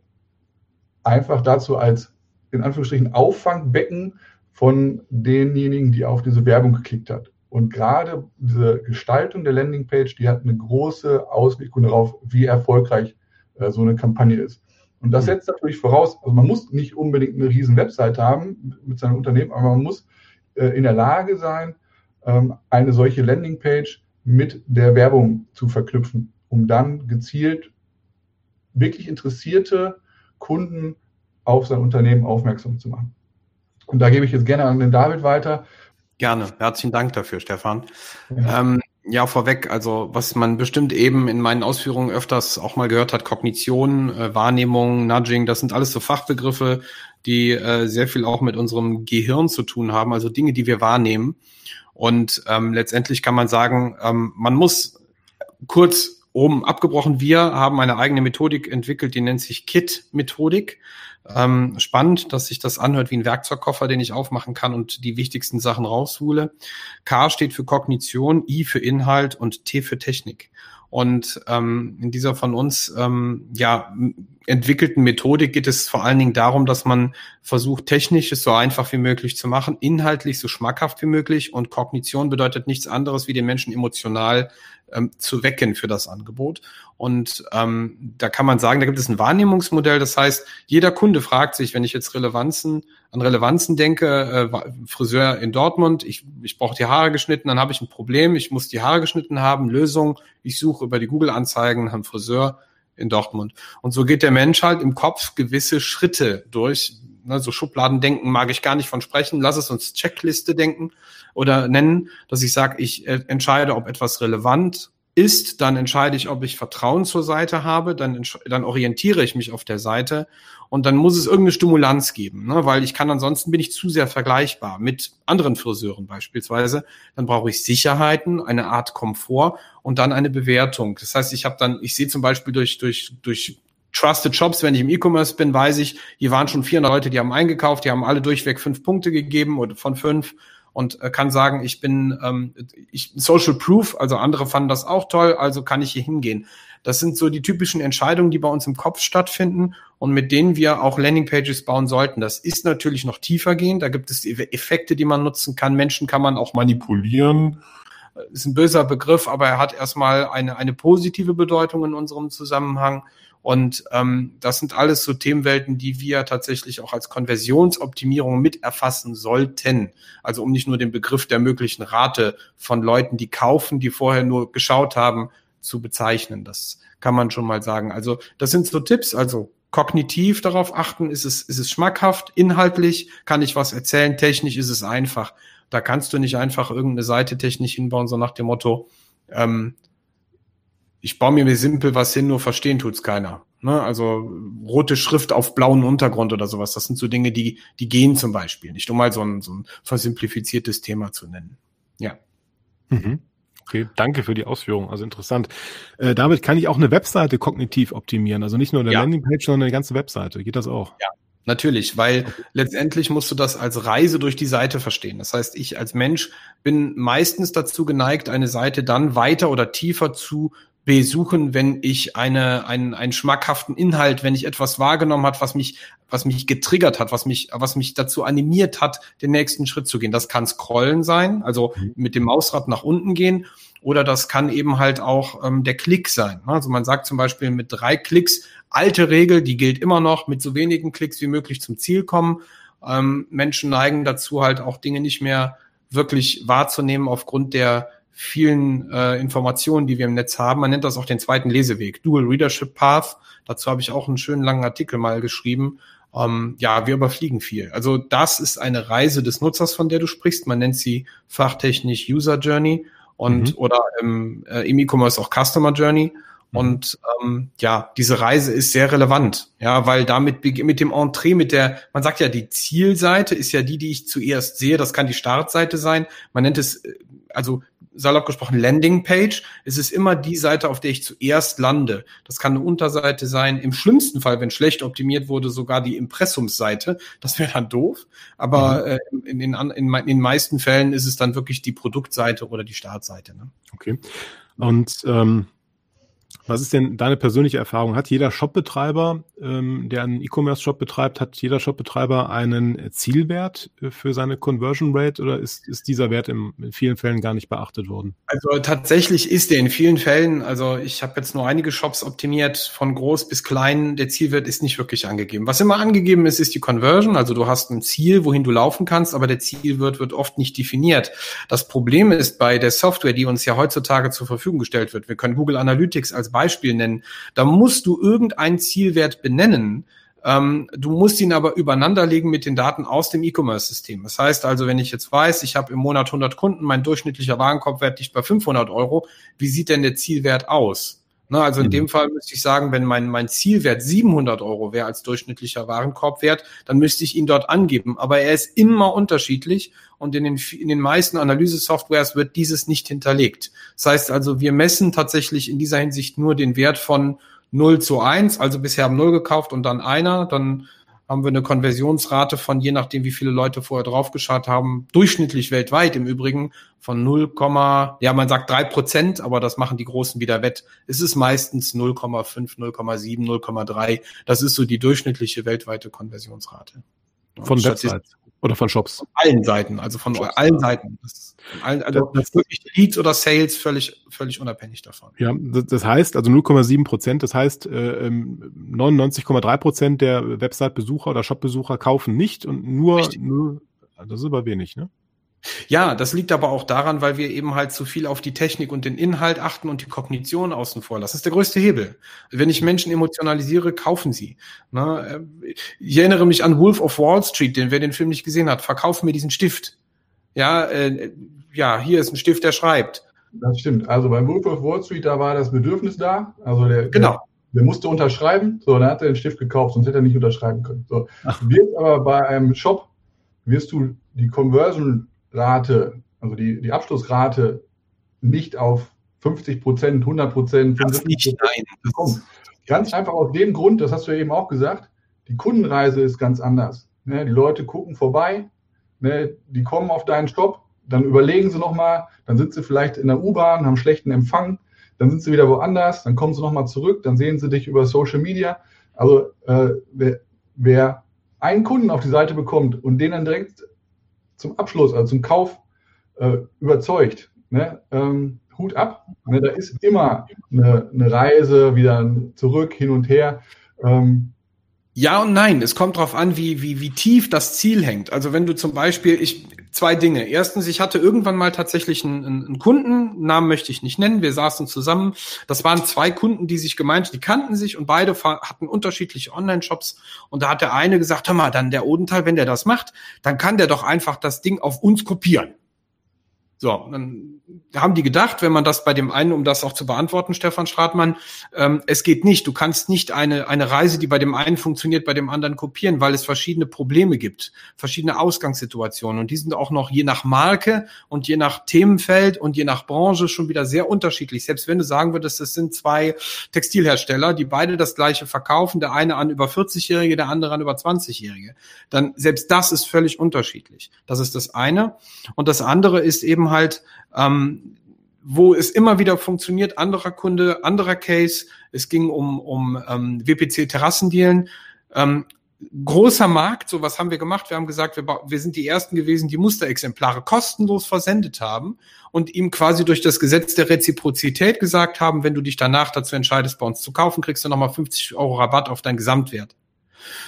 einfach dazu als in Anführungsstrichen Auffangbecken von denjenigen, die auf diese Werbung geklickt hat. Und gerade diese Gestaltung der Landingpage, die hat eine große Auswirkung darauf, wie erfolgreich äh, so eine Kampagne ist. Und das mhm. setzt natürlich voraus, also man muss nicht unbedingt eine riesen Webseite haben mit seinem Unternehmen, aber man muss äh, in der Lage sein, ähm, eine solche Landingpage mit der Werbung zu verknüpfen, um dann gezielt wirklich interessierte Kunden auf sein Unternehmen aufmerksam zu machen. Und da gebe ich jetzt gerne an den David weiter. Gerne. Herzlichen Dank dafür, Stefan. Ja. Ähm, ja, vorweg, also was man bestimmt eben in meinen Ausführungen öfters auch mal gehört hat, Kognition, äh, Wahrnehmung, Nudging, das sind alles so Fachbegriffe, die äh, sehr viel auch mit unserem Gehirn zu tun haben, also Dinge, die wir wahrnehmen. Und ähm, letztendlich kann man sagen, ähm, man muss kurz oben abgebrochen, wir haben eine eigene Methodik entwickelt, die nennt sich KIT-Methodik. Ähm, spannend, dass sich das anhört wie ein Werkzeugkoffer, den ich aufmachen kann und die wichtigsten Sachen raushole. K steht für Kognition, I für Inhalt und T für Technik. Und ähm, in dieser von uns ähm, ja entwickelten Methodik geht es vor allen Dingen darum, dass man versucht, technisch es so einfach wie möglich zu machen, inhaltlich so schmackhaft wie möglich. Und Kognition bedeutet nichts anderes, wie den Menschen emotional ähm, zu wecken für das Angebot. Und ähm, da kann man sagen, da gibt es ein Wahrnehmungsmodell. Das heißt, jeder Kunde fragt sich, wenn ich jetzt Relevanzen an Relevanzen denke, äh, Friseur in Dortmund, ich, ich brauche die Haare geschnitten, dann habe ich ein Problem, ich muss die Haare geschnitten haben, Lösung, ich suche über die Google-Anzeigen einem Friseur in Dortmund. Und so geht der Mensch halt im Kopf gewisse Schritte durch. Ne, so Schubladendenken mag ich gar nicht von sprechen. Lass es uns Checkliste denken oder nennen, dass ich sage, ich äh, entscheide, ob etwas relevant ist, dann entscheide ich, ob ich Vertrauen zur Seite habe, dann, dann orientiere ich mich auf der Seite und dann muss es irgendeine Stimulanz geben, ne? weil ich kann ansonsten bin ich zu sehr vergleichbar mit anderen Friseuren beispielsweise. Dann brauche ich Sicherheiten, eine Art Komfort und dann eine Bewertung. Das heißt, ich habe dann, ich sehe zum Beispiel durch durch durch Trusted Shops, wenn ich im E-Commerce bin, weiß ich, hier waren schon 400 Leute, die haben eingekauft, die haben alle durchweg fünf Punkte gegeben oder von fünf und äh, kann sagen, ich bin ähm, ich, Social Proof, also andere fanden das auch toll, also kann ich hier hingehen. Das sind so die typischen Entscheidungen, die bei uns im Kopf stattfinden und mit denen wir auch Landingpages bauen sollten. Das ist natürlich noch tiefer gehen. Da gibt es Effekte, die man nutzen kann. Menschen kann man auch manipulieren. Ist ein böser Begriff, aber er hat erstmal eine, eine positive Bedeutung in unserem Zusammenhang. Und ähm, das sind alles so Themenwelten, die wir tatsächlich auch als Konversionsoptimierung mit erfassen sollten. Also um nicht nur den Begriff der möglichen Rate von Leuten, die kaufen, die vorher nur geschaut haben, zu bezeichnen. Das kann man schon mal sagen. Also das sind so Tipps. Also kognitiv darauf achten, ist es, ist es schmackhaft, inhaltlich, kann ich was erzählen, technisch ist es einfach. Da kannst du nicht einfach irgendeine Seite technisch hinbauen, so nach dem Motto, ähm, ich baue mir simpel was hin, nur verstehen tut's keiner. Ne? Also rote Schrift auf blauen Untergrund oder sowas. Das sind so Dinge, die, die gehen zum Beispiel. Nicht um mal so ein, so ein versimplifiziertes Thema zu nennen. Ja. Mhm. Okay, danke für die Ausführung. Also interessant. Äh, damit kann ich auch eine Webseite kognitiv optimieren. Also nicht nur eine ja. Landingpage, sondern eine ganze Webseite. Geht das auch? Ja, Natürlich, weil letztendlich musst du das als Reise durch die Seite verstehen. Das heißt, ich als Mensch bin meistens dazu geneigt, eine Seite dann weiter oder tiefer zu besuchen, wenn ich eine, einen, einen schmackhaften Inhalt, wenn ich etwas wahrgenommen hat, was mich, was mich getriggert hat, was mich, was mich dazu animiert hat, den nächsten Schritt zu gehen. Das kann Scrollen sein, also mhm. mit dem Mausrad nach unten gehen, oder das kann eben halt auch ähm, der Klick sein. Also man sagt zum Beispiel mit drei Klicks, alte Regel, die gilt immer noch, mit so wenigen Klicks wie möglich zum Ziel kommen. Ähm, Menschen neigen dazu halt auch Dinge nicht mehr wirklich wahrzunehmen aufgrund der vielen äh, Informationen, die wir im Netz haben. Man nennt das auch den zweiten Leseweg, Dual Readership Path. Dazu habe ich auch einen schönen langen Artikel mal geschrieben. Ähm, ja, wir überfliegen viel. Also das ist eine Reise des Nutzers, von der du sprichst. Man nennt sie fachtechnisch User Journey und mhm. oder im äh, im E-Commerce auch Customer Journey. Mhm. Und ähm, ja, diese Reise ist sehr relevant, ja, weil damit mit dem Entree, mit der, man sagt ja, die Zielseite ist ja die, die ich zuerst sehe. Das kann die Startseite sein. Man nennt es äh, also salopp gesprochen Landingpage. Es ist immer die Seite, auf der ich zuerst lande. Das kann eine Unterseite sein. Im schlimmsten Fall, wenn schlecht optimiert wurde, sogar die Impressumsseite. Das wäre dann doof. Aber mhm. äh, in, den, in, in den meisten Fällen ist es dann wirklich die Produktseite oder die Startseite. Ne? Okay. Und ähm, was ist denn deine persönliche Erfahrung? Hat jeder Shopbetreiber, ähm, der einen E-Commerce-Shop betreibt, hat jeder Shopbetreiber einen Zielwert äh, für seine Conversion Rate oder ist, ist dieser Wert im, in vielen Fällen gar nicht beachtet worden? Also tatsächlich ist der in vielen Fällen, also ich habe jetzt nur einige Shops optimiert, von groß bis klein, der Zielwert ist nicht wirklich angegeben. Was immer angegeben ist, ist die Conversion, also du hast ein Ziel, wohin du laufen kannst, aber der Zielwert wird oft nicht definiert. Das Problem ist bei der Software, die uns ja heutzutage zur Verfügung gestellt wird, wir können Google Analytics als Beispiel nennen, da musst du irgendeinen Zielwert benennen. Ähm, du musst ihn aber übereinanderlegen mit den Daten aus dem E-Commerce-System. Das heißt also, wenn ich jetzt weiß, ich habe im Monat 100 Kunden, mein durchschnittlicher Warenkorbwert liegt bei 500 Euro, wie sieht denn der Zielwert aus? Ne, also in mhm. dem Fall müsste ich sagen, wenn mein, mein Zielwert 700 Euro wäre als durchschnittlicher Warenkorbwert, dann müsste ich ihn dort angeben. Aber er ist immer unterschiedlich und in den, in den meisten Analyse-Softwares wird dieses nicht hinterlegt. Das heißt also, wir messen tatsächlich in dieser Hinsicht nur den Wert von 0 zu 1, also bisher haben 0 gekauft und dann einer, dann haben wir eine Konversionsrate von, je nachdem, wie viele Leute vorher draufgeschaut haben, durchschnittlich weltweit im Übrigen von 0, ja, man sagt drei Prozent, aber das machen die Großen wieder wett. Es ist meistens 0,5, 0,7, 0,3. Das ist so die durchschnittliche weltweite Konversionsrate. Von Websites. Oder von Shops? Von allen Seiten, also von Shops, allen ja. Seiten. Das, von allen, also das, wirklich Leads oder Sales völlig, völlig unabhängig davon. Ja, das heißt, also 0,7 Prozent, das heißt, äh, 99,3 ähm, Prozent der Website-Besucher oder Shop-Besucher kaufen nicht und nur, nur, das ist aber wenig, ne? Ja, das liegt aber auch daran, weil wir eben halt zu viel auf die Technik und den Inhalt achten und die Kognition außen vor lassen. Das ist der größte Hebel. Wenn ich Menschen emotionalisiere, kaufen sie. Ne? Ich erinnere mich an Wolf of Wall Street, den wer den Film nicht gesehen hat. Verkauf mir diesen Stift. Ja, äh, ja, hier ist ein Stift, der schreibt. Das stimmt. Also beim Wolf of Wall Street, da war das Bedürfnis da. Also der, genau. der, der musste unterschreiben. So, dann hat er den Stift gekauft, sonst hätte er nicht unterschreiben können. So, wird aber bei einem Shop wirst du die Conversion Rate, also die, die Abschlussrate nicht auf 50 Prozent, 100 Prozent, 50 Prozent Ganz einfach aus dem Grund, das hast du ja eben auch gesagt, die Kundenreise ist ganz anders. Ne, die Leute gucken vorbei, ne, die kommen auf deinen Shop, dann überlegen sie nochmal, dann sind sie vielleicht in der U-Bahn, haben schlechten Empfang, dann sind sie wieder woanders, dann kommen sie nochmal zurück, dann sehen sie dich über Social Media. Also äh, wer, wer einen Kunden auf die Seite bekommt und den dann direkt zum Abschluss, also zum Kauf äh, überzeugt. Ne? Ähm, Hut ab. Ne? Da ist immer eine, eine, Reise wieder zurück, hin und her. Ähm, ja und nein. Es kommt darauf an, wie, wie, wie tief das Ziel hängt. Also wenn du zum Beispiel, ich, zwei Dinge. Erstens, ich hatte irgendwann mal tatsächlich einen, einen Kunden, Namen möchte ich nicht nennen, wir saßen zusammen. Das waren zwei Kunden, die sich gemeint, die kannten sich und beide hatten unterschiedliche Online-Shops. Und da hat der eine gesagt, hör mal, dann der Odenthal, wenn der das macht, dann kann der doch einfach das Ding auf uns kopieren. So, dann haben die gedacht, wenn man das bei dem einen, um das auch zu beantworten, Stefan Stratmann, ähm, es geht nicht. Du kannst nicht eine, eine Reise, die bei dem einen funktioniert, bei dem anderen kopieren, weil es verschiedene Probleme gibt, verschiedene Ausgangssituationen. Und die sind auch noch je nach Marke und je nach Themenfeld und je nach Branche schon wieder sehr unterschiedlich. Selbst wenn du sagen würdest, es sind zwei Textilhersteller, die beide das gleiche verkaufen, der eine an über 40-Jährige, der andere an über 20-Jährige, dann selbst das ist völlig unterschiedlich. Das ist das eine. Und das andere ist eben halt, ähm, wo es immer wieder funktioniert, anderer Kunde, anderer Case. Es ging um, um ähm, WPC-Terrassendealen. Ähm, großer Markt, so was haben wir gemacht? Wir haben gesagt, wir, wir sind die Ersten gewesen, die Musterexemplare kostenlos versendet haben und ihm quasi durch das Gesetz der Reziprozität gesagt haben, wenn du dich danach dazu entscheidest, bei uns zu kaufen, kriegst du nochmal 50 Euro Rabatt auf deinen Gesamtwert.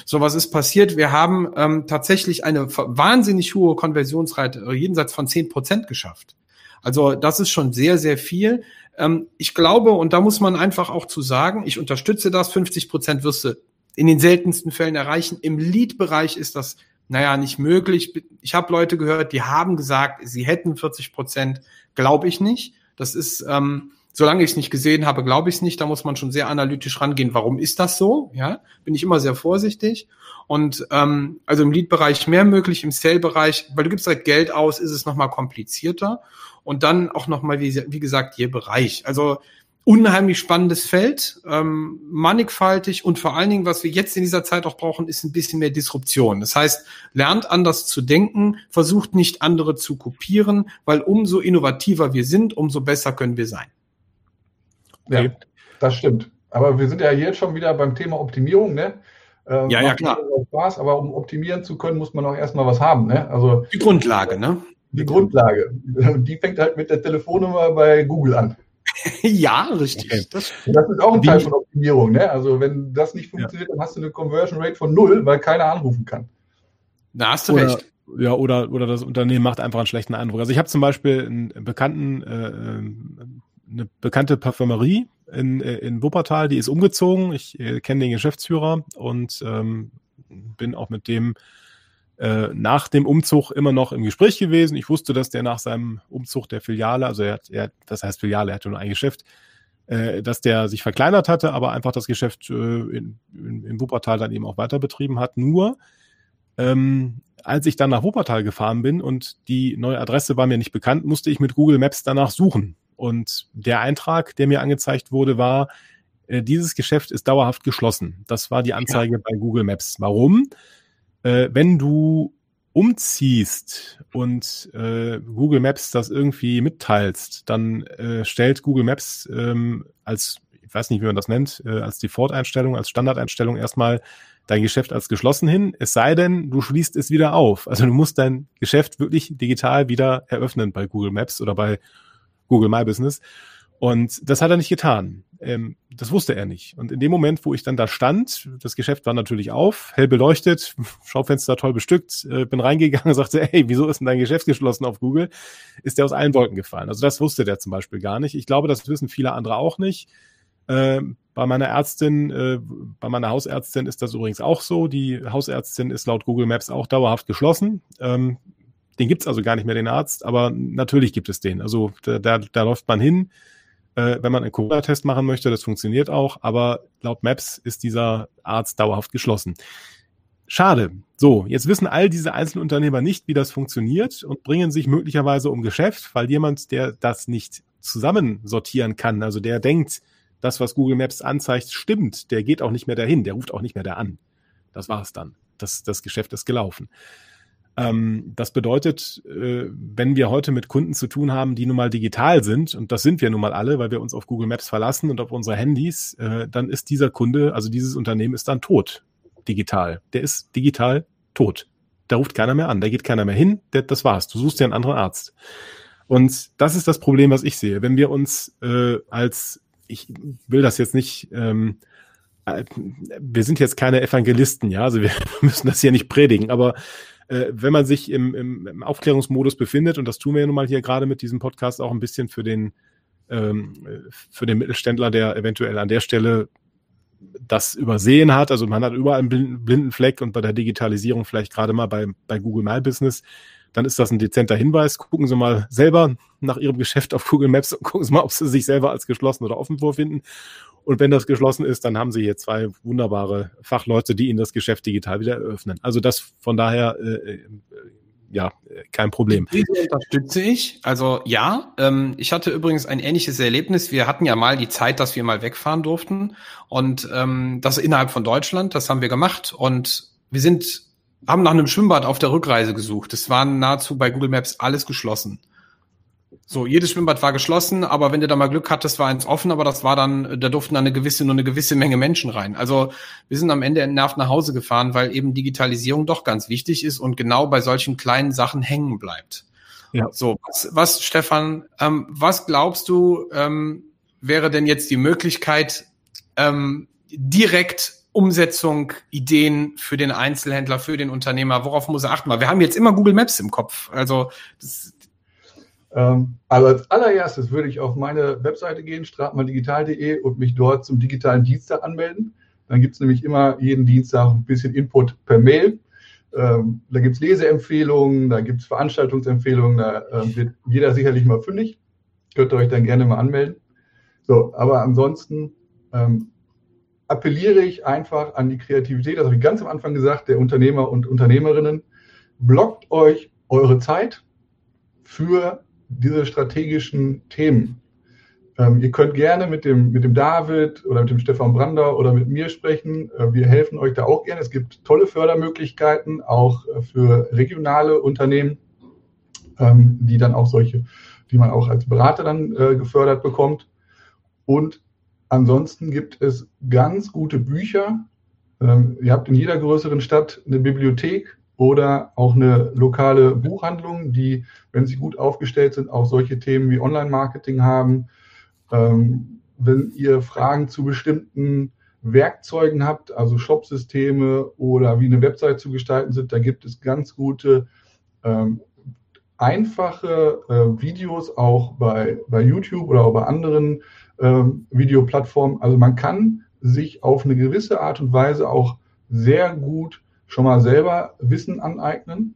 So, was ist passiert? Wir haben ähm, tatsächlich eine wahnsinnig hohe Konversionsrate äh, jenseits von zehn Prozent geschafft. Also das ist schon sehr, sehr viel. Ähm, ich glaube, und da muss man einfach auch zu sagen, ich unterstütze das, 50 Prozent wirst du in den seltensten Fällen erreichen. Im Lead-Bereich ist das, naja, nicht möglich. Ich habe Leute gehört, die haben gesagt, sie hätten 40 Prozent. Glaube ich nicht. Das ist, ähm, solange ich es nicht gesehen habe, glaube ich es nicht. Da muss man schon sehr analytisch rangehen. Warum ist das so? Ja, bin ich immer sehr vorsichtig. Und ähm, also im Lead-Bereich mehr möglich, im Sale-Bereich, weil du gibst halt Geld aus, ist es nochmal komplizierter. Und dann auch nochmal, wie, wie gesagt, je Bereich. Also unheimlich spannendes Feld, ähm, mannigfaltig und vor allen Dingen, was wir jetzt in dieser Zeit auch brauchen, ist ein bisschen mehr Disruption. Das heißt, lernt anders zu denken, versucht nicht andere zu kopieren, weil umso innovativer wir sind, umso besser können wir sein. Ja, das stimmt. Aber wir sind ja jetzt schon wieder beim Thema Optimierung, ne? Ähm, ja, ja, klar. Spaß, aber um optimieren zu können, muss man auch erstmal was haben, ne? Also die Grundlage, ne? Die Grundlage. Die fängt halt mit der Telefonnummer bei Google an. ja, richtig. Okay. Das, das, ist auch ein Teil von Optimierung, ne? Also wenn das nicht funktioniert, ja. dann hast du eine Conversion Rate von null, weil keiner anrufen kann. Da hast du oder, recht. Ja, oder, oder das Unternehmen macht einfach einen schlechten Eindruck. Also ich habe zum Beispiel einen bekannten äh, ähm, eine bekannte Parfümerie in, äh, in Wuppertal, die ist umgezogen. Ich äh, kenne den Geschäftsführer und ähm, bin auch mit dem äh, nach dem Umzug immer noch im Gespräch gewesen. Ich wusste, dass der nach seinem Umzug der Filiale, also er hat, er, das heißt Filiale, er hatte nur ein Geschäft, äh, dass der sich verkleinert hatte, aber einfach das Geschäft äh, in, in, in Wuppertal dann eben auch weiter betrieben hat. Nur ähm, als ich dann nach Wuppertal gefahren bin und die neue Adresse war mir nicht bekannt, musste ich mit Google Maps danach suchen. Und der Eintrag, der mir angezeigt wurde, war, äh, dieses Geschäft ist dauerhaft geschlossen. Das war die Anzeige ja. bei Google Maps. Warum? Äh, wenn du umziehst und äh, Google Maps das irgendwie mitteilst, dann äh, stellt Google Maps ähm, als weiß nicht, wie man das nennt, äh, als Default-Einstellung, als Standardeinstellung erstmal dein Geschäft als geschlossen hin, es sei denn, du schließt es wieder auf. Also du musst dein Geschäft wirklich digital wieder eröffnen bei Google Maps oder bei Google My Business. Und das hat er nicht getan. Ähm, das wusste er nicht. Und in dem Moment, wo ich dann da stand, das Geschäft war natürlich auf, hell beleuchtet, Schaufenster toll bestückt, äh, bin reingegangen und sagte, hey, wieso ist denn dein Geschäft geschlossen auf Google? Ist der aus allen Wolken gefallen. Also das wusste der zum Beispiel gar nicht. Ich glaube, das wissen viele andere auch nicht. Äh, bei meiner Ärztin, äh, bei meiner Hausärztin ist das übrigens auch so. Die Hausärztin ist laut Google Maps auch dauerhaft geschlossen. Ähm, den gibt's also gar nicht mehr, den Arzt, aber natürlich gibt es den. Also da, da, da läuft man hin äh, wenn man einen Corona-Test machen möchte. Das funktioniert auch, aber laut Maps ist dieser Arzt dauerhaft geschlossen. Schade. So, jetzt wissen all diese Einzelunternehmer nicht, wie das funktioniert und bringen sich möglicherweise um Geschäft, weil jemand, der das nicht zusammensortieren kann, also der denkt, das, was Google Maps anzeigt, stimmt, der geht auch nicht mehr dahin, der ruft auch nicht mehr da an. Das war es dann. Das, das Geschäft ist gelaufen. Ähm, das bedeutet, äh, wenn wir heute mit Kunden zu tun haben, die nun mal digital sind, und das sind wir nun mal alle, weil wir uns auf Google Maps verlassen und auf unsere Handys, äh, dann ist dieser Kunde, also dieses Unternehmen ist dann tot, digital. Der ist digital tot. Da ruft keiner mehr an, da geht keiner mehr hin, der, das war's. Du suchst dir einen anderen Arzt. Und das ist das Problem, was ich sehe. Wenn wir uns äh, als, ich will das jetzt nicht, ähm, äh, wir sind jetzt keine Evangelisten, ja, also wir müssen das hier nicht predigen, aber äh, wenn man sich im, im, im, Aufklärungsmodus befindet, und das tun wir ja nun mal hier gerade mit diesem Podcast auch ein bisschen für den, ähm, für den Mittelständler, der eventuell an der Stelle das übersehen hat. Also man hat überall einen blinden Fleck und bei der Digitalisierung vielleicht gerade mal bei, bei Google My Business, dann ist das ein dezenter Hinweis. Gucken Sie mal selber nach Ihrem Geschäft auf Google Maps und gucken Sie mal, ob Sie sich selber als geschlossen oder offen vorfinden. Und wenn das geschlossen ist, dann haben Sie hier zwei wunderbare Fachleute, die Ihnen das Geschäft digital wieder eröffnen. Also das von daher, äh, äh ja, kein Problem. Diese unterstütze ich. Also ja, ähm, ich hatte übrigens ein ähnliches Erlebnis. Wir hatten ja mal die Zeit, dass wir mal wegfahren durften und ähm, das innerhalb von Deutschland. Das haben wir gemacht und wir sind haben nach einem Schwimmbad auf der Rückreise gesucht. Es waren nahezu bei Google Maps alles geschlossen. So, jedes Schwimmbad war geschlossen, aber wenn du da mal Glück hattest, war eins offen, aber das war dann, da durften dann eine gewisse, nur eine gewisse Menge Menschen rein. Also wir sind am Ende entnervt nach Hause gefahren, weil eben Digitalisierung doch ganz wichtig ist und genau bei solchen kleinen Sachen hängen bleibt. Ja. So, was, was Stefan, ähm, was glaubst du, ähm, wäre denn jetzt die Möglichkeit, ähm, direkt Umsetzung, Ideen für den Einzelhändler, für den Unternehmer, worauf muss er achten? Wir haben jetzt immer Google Maps im Kopf. Also das, ähm, also als allererstes würde ich auf meine Webseite gehen, stratmandigital.de und mich dort zum digitalen Dienstag anmelden. Dann gibt es nämlich immer jeden Dienstag ein bisschen Input per Mail. Ähm, da gibt es Leseempfehlungen, da gibt es Veranstaltungsempfehlungen, da äh, wird jeder sicherlich mal fündig. Könnt ihr euch dann gerne mal anmelden. So, aber ansonsten ähm, appelliere ich einfach an die Kreativität, das habe ich ganz am Anfang gesagt, der Unternehmer und Unternehmerinnen. Blockt euch eure Zeit für diese strategischen Themen. Ähm, ihr könnt gerne mit dem, mit dem David oder mit dem Stefan Brander oder mit mir sprechen. Äh, wir helfen euch da auch gerne. Es gibt tolle Fördermöglichkeiten, auch äh, für regionale Unternehmen, ähm, die dann auch solche, die man auch als Berater dann äh, gefördert bekommt. Und ansonsten gibt es ganz gute Bücher. Ähm, ihr habt in jeder größeren Stadt eine Bibliothek oder auch eine lokale Buchhandlung, die, wenn sie gut aufgestellt sind, auch solche Themen wie Online-Marketing haben. Ähm, wenn ihr Fragen zu bestimmten Werkzeugen habt, also Shop-Systeme oder wie eine Website zu gestalten sind, da gibt es ganz gute, ähm, einfache äh, Videos auch bei, bei YouTube oder auch bei anderen ähm, Videoplattformen. Also man kann sich auf eine gewisse Art und Weise auch sehr gut schon mal selber Wissen aneignen.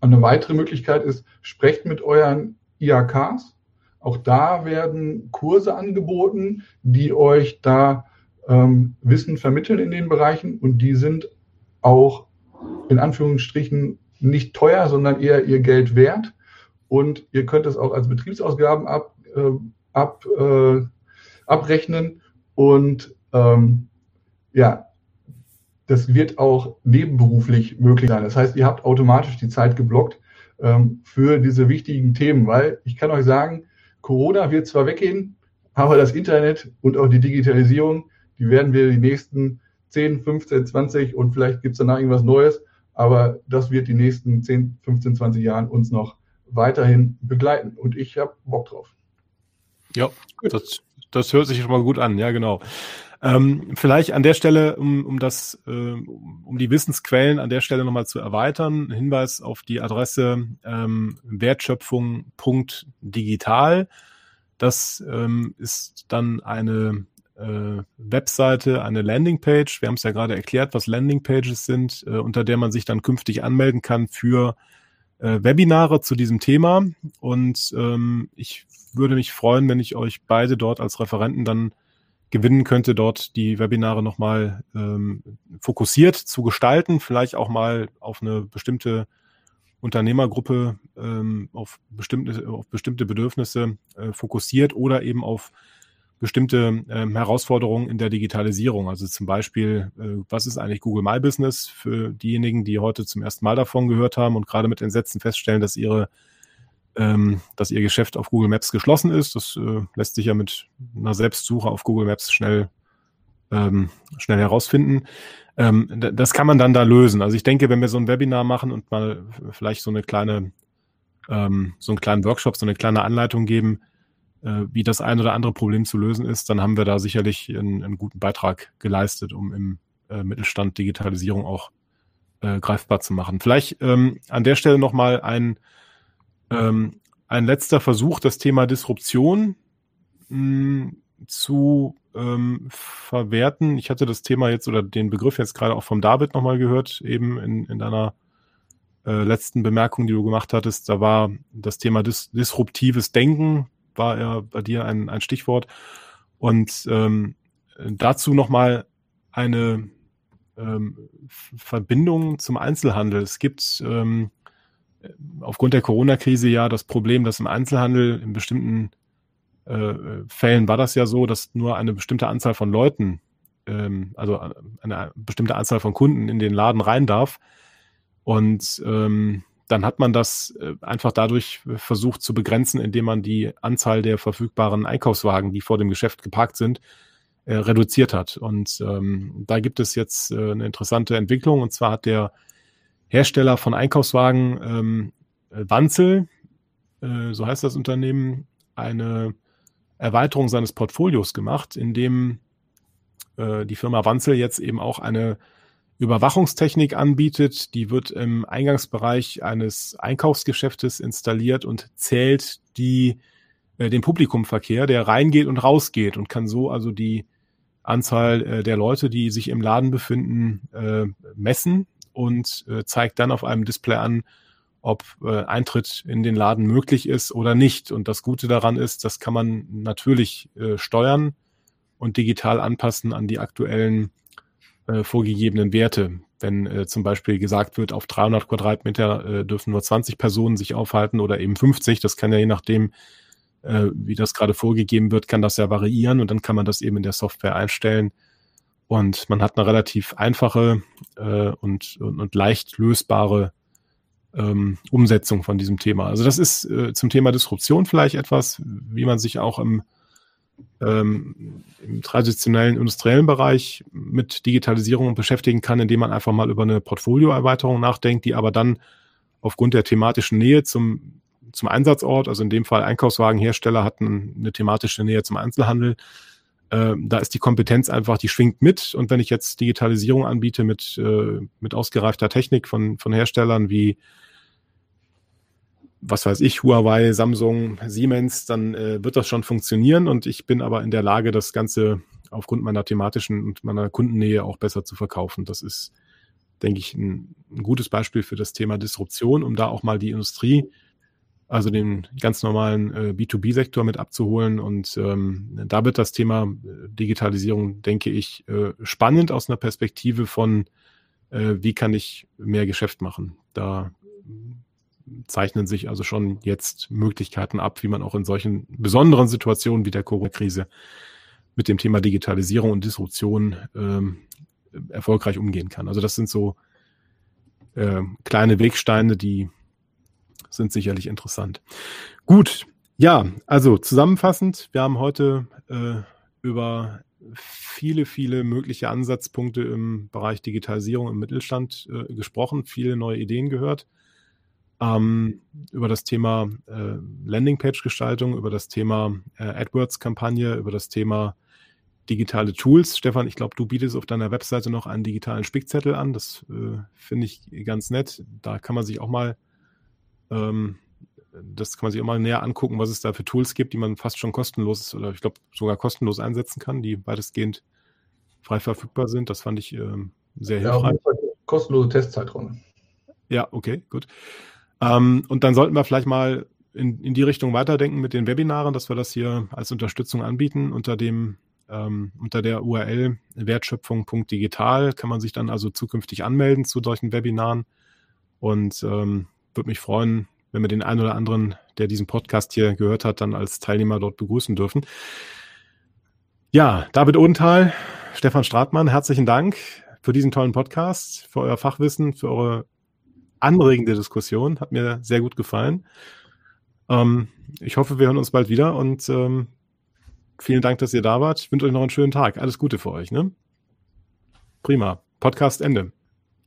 Eine weitere Möglichkeit ist, sprecht mit euren IAKs. Auch da werden Kurse angeboten, die euch da ähm, Wissen vermitteln in den Bereichen und die sind auch in Anführungsstrichen nicht teuer, sondern eher ihr Geld wert. Und ihr könnt es auch als Betriebsausgaben ab, äh, ab, äh, abrechnen. Und ähm, ja, das wird auch nebenberuflich möglich sein. Das heißt, ihr habt automatisch die Zeit geblockt ähm, für diese wichtigen Themen, weil ich kann euch sagen, Corona wird zwar weggehen, Aber das Internet und auch die Digitalisierung, die werden wir die nächsten 10, 15, 20 und vielleicht gibt es danach irgendwas Neues, aber das wird die nächsten 10, 15, 20 Jahren uns noch weiterhin begleiten und ich habe Bock drauf. Ja, das, das hört sich schon mal gut an, ja genau. Ähm, vielleicht an der Stelle, um, um das, äh, um die Wissensquellen an der Stelle nochmal zu erweitern, Hinweis auf die Adresse ähm, wertschöpfung.digital. Das ähm, ist dann eine äh, Webseite, eine Landingpage. Wir haben es ja gerade erklärt, was Landingpages sind, äh, unter der man sich dann künftig anmelden kann für äh, Webinare zu diesem Thema. Und ähm, ich würde mich freuen, wenn ich euch beide dort als Referenten dann gewinnen könnte, dort die Webinare nochmal ähm, fokussiert zu gestalten, vielleicht auch mal auf eine bestimmte Unternehmergruppe, ähm, auf, bestimmte, auf bestimmte Bedürfnisse äh, fokussiert oder eben auf bestimmte ähm, Herausforderungen in der Digitalisierung. Also zum Beispiel, äh, was ist eigentlich Google My Business für diejenigen, die heute zum ersten Mal davon gehört haben und gerade mit Entsetzen feststellen, dass ihre ähm, dass ihr Geschäft auf Google Maps geschlossen ist. Das äh, lässt sich ja mit einer Selbstsuche auf Google Maps schnell, ähm, schnell herausfinden. Ähm, das kann man dann da lösen. Also ich denke, wenn wir so ein Webinar machen und mal vielleicht so eine kleine, ähm, so einen kleinen Workshop, so eine kleine Anleitung geben, äh, wie das ein oder andere Problem zu lösen ist, dann haben wir da sicherlich einen, einen guten Beitrag geleistet, um im äh, Mittelstand Digitalisierung auch äh, greifbar zu machen. Vielleicht ähm, an der Stelle nochmal ein ähm, ein letzter Versuch, das Thema Disruption mh, hm, zu ähm, verwerten. Ich hatte das Thema jetzt oder den Begriff jetzt gerade auch vom David nochmal gehört, eben in, in deiner äh, letzten Bemerkung, die du gemacht hattest. Da war das Thema dis disruptives Denken, war ja bei dir ein, ein Stichwort. Und ähm, dazu nochmal eine ähm, Verbindung zum Einzelhandel. Es gibt ähm, aufgrund der Corona-Krise ja das Problem, dass im Einzelhandel in bestimmten äh, Fällen war das ja so, dass nur eine bestimmte Anzahl von Leuten, ähm, also eine bestimmte Anzahl von Kunden in den Laden rein darf. Und ähm, dann hat man das äh, einfach dadurch versucht zu begrenzen, indem man die Anzahl der verfügbaren Einkaufswagen, die vor dem Geschäft geparkt sind, äh, reduziert hat. Und ähm, da gibt es jetzt äh, eine interessante Entwicklung. Und zwar hat der Hersteller von Einkaufswagen ähm, Wanzel, äh, so heißt das Unternehmen, eine Erweiterung seines Portfolios gemacht, indem äh, die Firma Wanzel jetzt eben auch eine Überwachungstechnik anbietet. Die wird im Eingangsbereich eines Einkaufsgeschäftes installiert und zählt die, äh, den Publikumverkehr, der reingeht und rausgeht und kann so also die Anzahl äh, der Leute, die sich im Laden befinden, äh, messen und äh, zeigt dann auf einem Display an, ob äh, Eintritt in den Laden möglich ist oder nicht. Und das Gute daran ist, das kann man natürlich äh, steuern und digital anpassen an die aktuellen äh, vorgegebenen Werte. Wenn äh, zum Beispiel gesagt wird, auf 300 Quadratmeter äh, dürfen nur 20 Personen sich aufhalten oder eben 50, das kann ja je nachdem, äh, wie das gerade vorgegeben wird, kann das ja variieren und dann kann man das eben in der Software einstellen und man hat eine relativ einfache äh, und, und, und, leicht lösbare ähm, Umsetzung von diesem Thema. Also das ist äh, zum Thema Disruption vielleicht etwas, wie man sich auch im, ähm, im traditionellen industriellen Bereich mit Digitalisierung beschäftigen kann, indem man einfach mal über eine Portfolioerweiterung nachdenkt, die aber dann aufgrund der thematischen Nähe zum, zum Einsatzort, also in dem Fall Einkaufswagenhersteller hatten eine thematische Nähe zum Einzelhandel, äh, da ist die Kompetenz einfach, die schwingt mit. Und wenn ich jetzt Digitalisierung anbiete mit, äh, mit ausgereifter Technik von, von Herstellern wie, was weiß ich, Huawei, Samsung, Siemens, dann äh, wird das schon funktionieren. Und ich bin aber in der Lage, das Ganze aufgrund meiner thematischen und meiner Kundennähe auch besser zu verkaufen. Das ist, denke ich, ein, ein gutes Beispiel für das Thema Disruption, um da auch mal die Industrie also den ganz normalen äh, B2B-Sektor mit abzuholen. Und ähm, da wird das Thema äh, Digitalisierung, denke ich, äh, spannend aus einer Perspektive von, äh, wie kann ich mehr Geschäft machen. Da zeichnen sich also schon jetzt Möglichkeiten ab, wie man auch in solchen besonderen Situationen wie der Corona-Krise mit dem Thema Digitalisierung und Disruption ähm, erfolgreich umgehen kann. Also das sind so äh, kleine Wegsteine, die sind sicherlich interessant. Gut, Ja, also zusammenfassend, wir haben heute äh, über viele, viele mögliche Ansatzpunkte im Bereich Digitalisierung im Mittelstand äh, gesprochen, viele neue Ideen gehört. Ähm, über das Thema äh, Landingpage-Gestaltung, über das Thema äh, AdWords-Kampagne, über das Thema digitale Tools. Stefan, ich glaube, du bietest auf deiner Webseite noch einen digitalen Spickzettel an. Das äh, finde ich ganz nett. Da kann man sich auch mal ähm, das kann man sich auch mal näher angucken, was es da für Tools gibt, die man fast schon kostenlos oder ich glaube sogar kostenlos einsetzen kann, die weitestgehend frei verfügbar sind. Das fand ich ähm, sehr ja, hilfreich. Kostenlose Testzeitraum. Ja, okay, gut. Ähm, und dann sollten wir vielleicht mal in, in die Richtung weiterdenken mit den Webinaren, dass wir das hier als Unterstützung anbieten. Unter dem ähm, unter der URL wertschöpfung.digital kann man sich dann also zukünftig anmelden zu solchen Webinaren und ähm, würde mich freuen, wenn wir den einen oder anderen, der diesen Podcast hier gehört hat, dann als Teilnehmer dort begrüßen dürfen. Ja, David Odenthal, Stefan Stratmann, herzlichen Dank für diesen tollen Podcast, für euer Fachwissen, für eure anregende Diskussion. Hat mir sehr gut gefallen. Ähm, ich hoffe, wir hören uns bald wieder und ähm, vielen Dank, dass ihr da wart. Ich wünsche euch noch einen schönen Tag. Alles Gute für euch. Ne? Prima. Podcast Ende.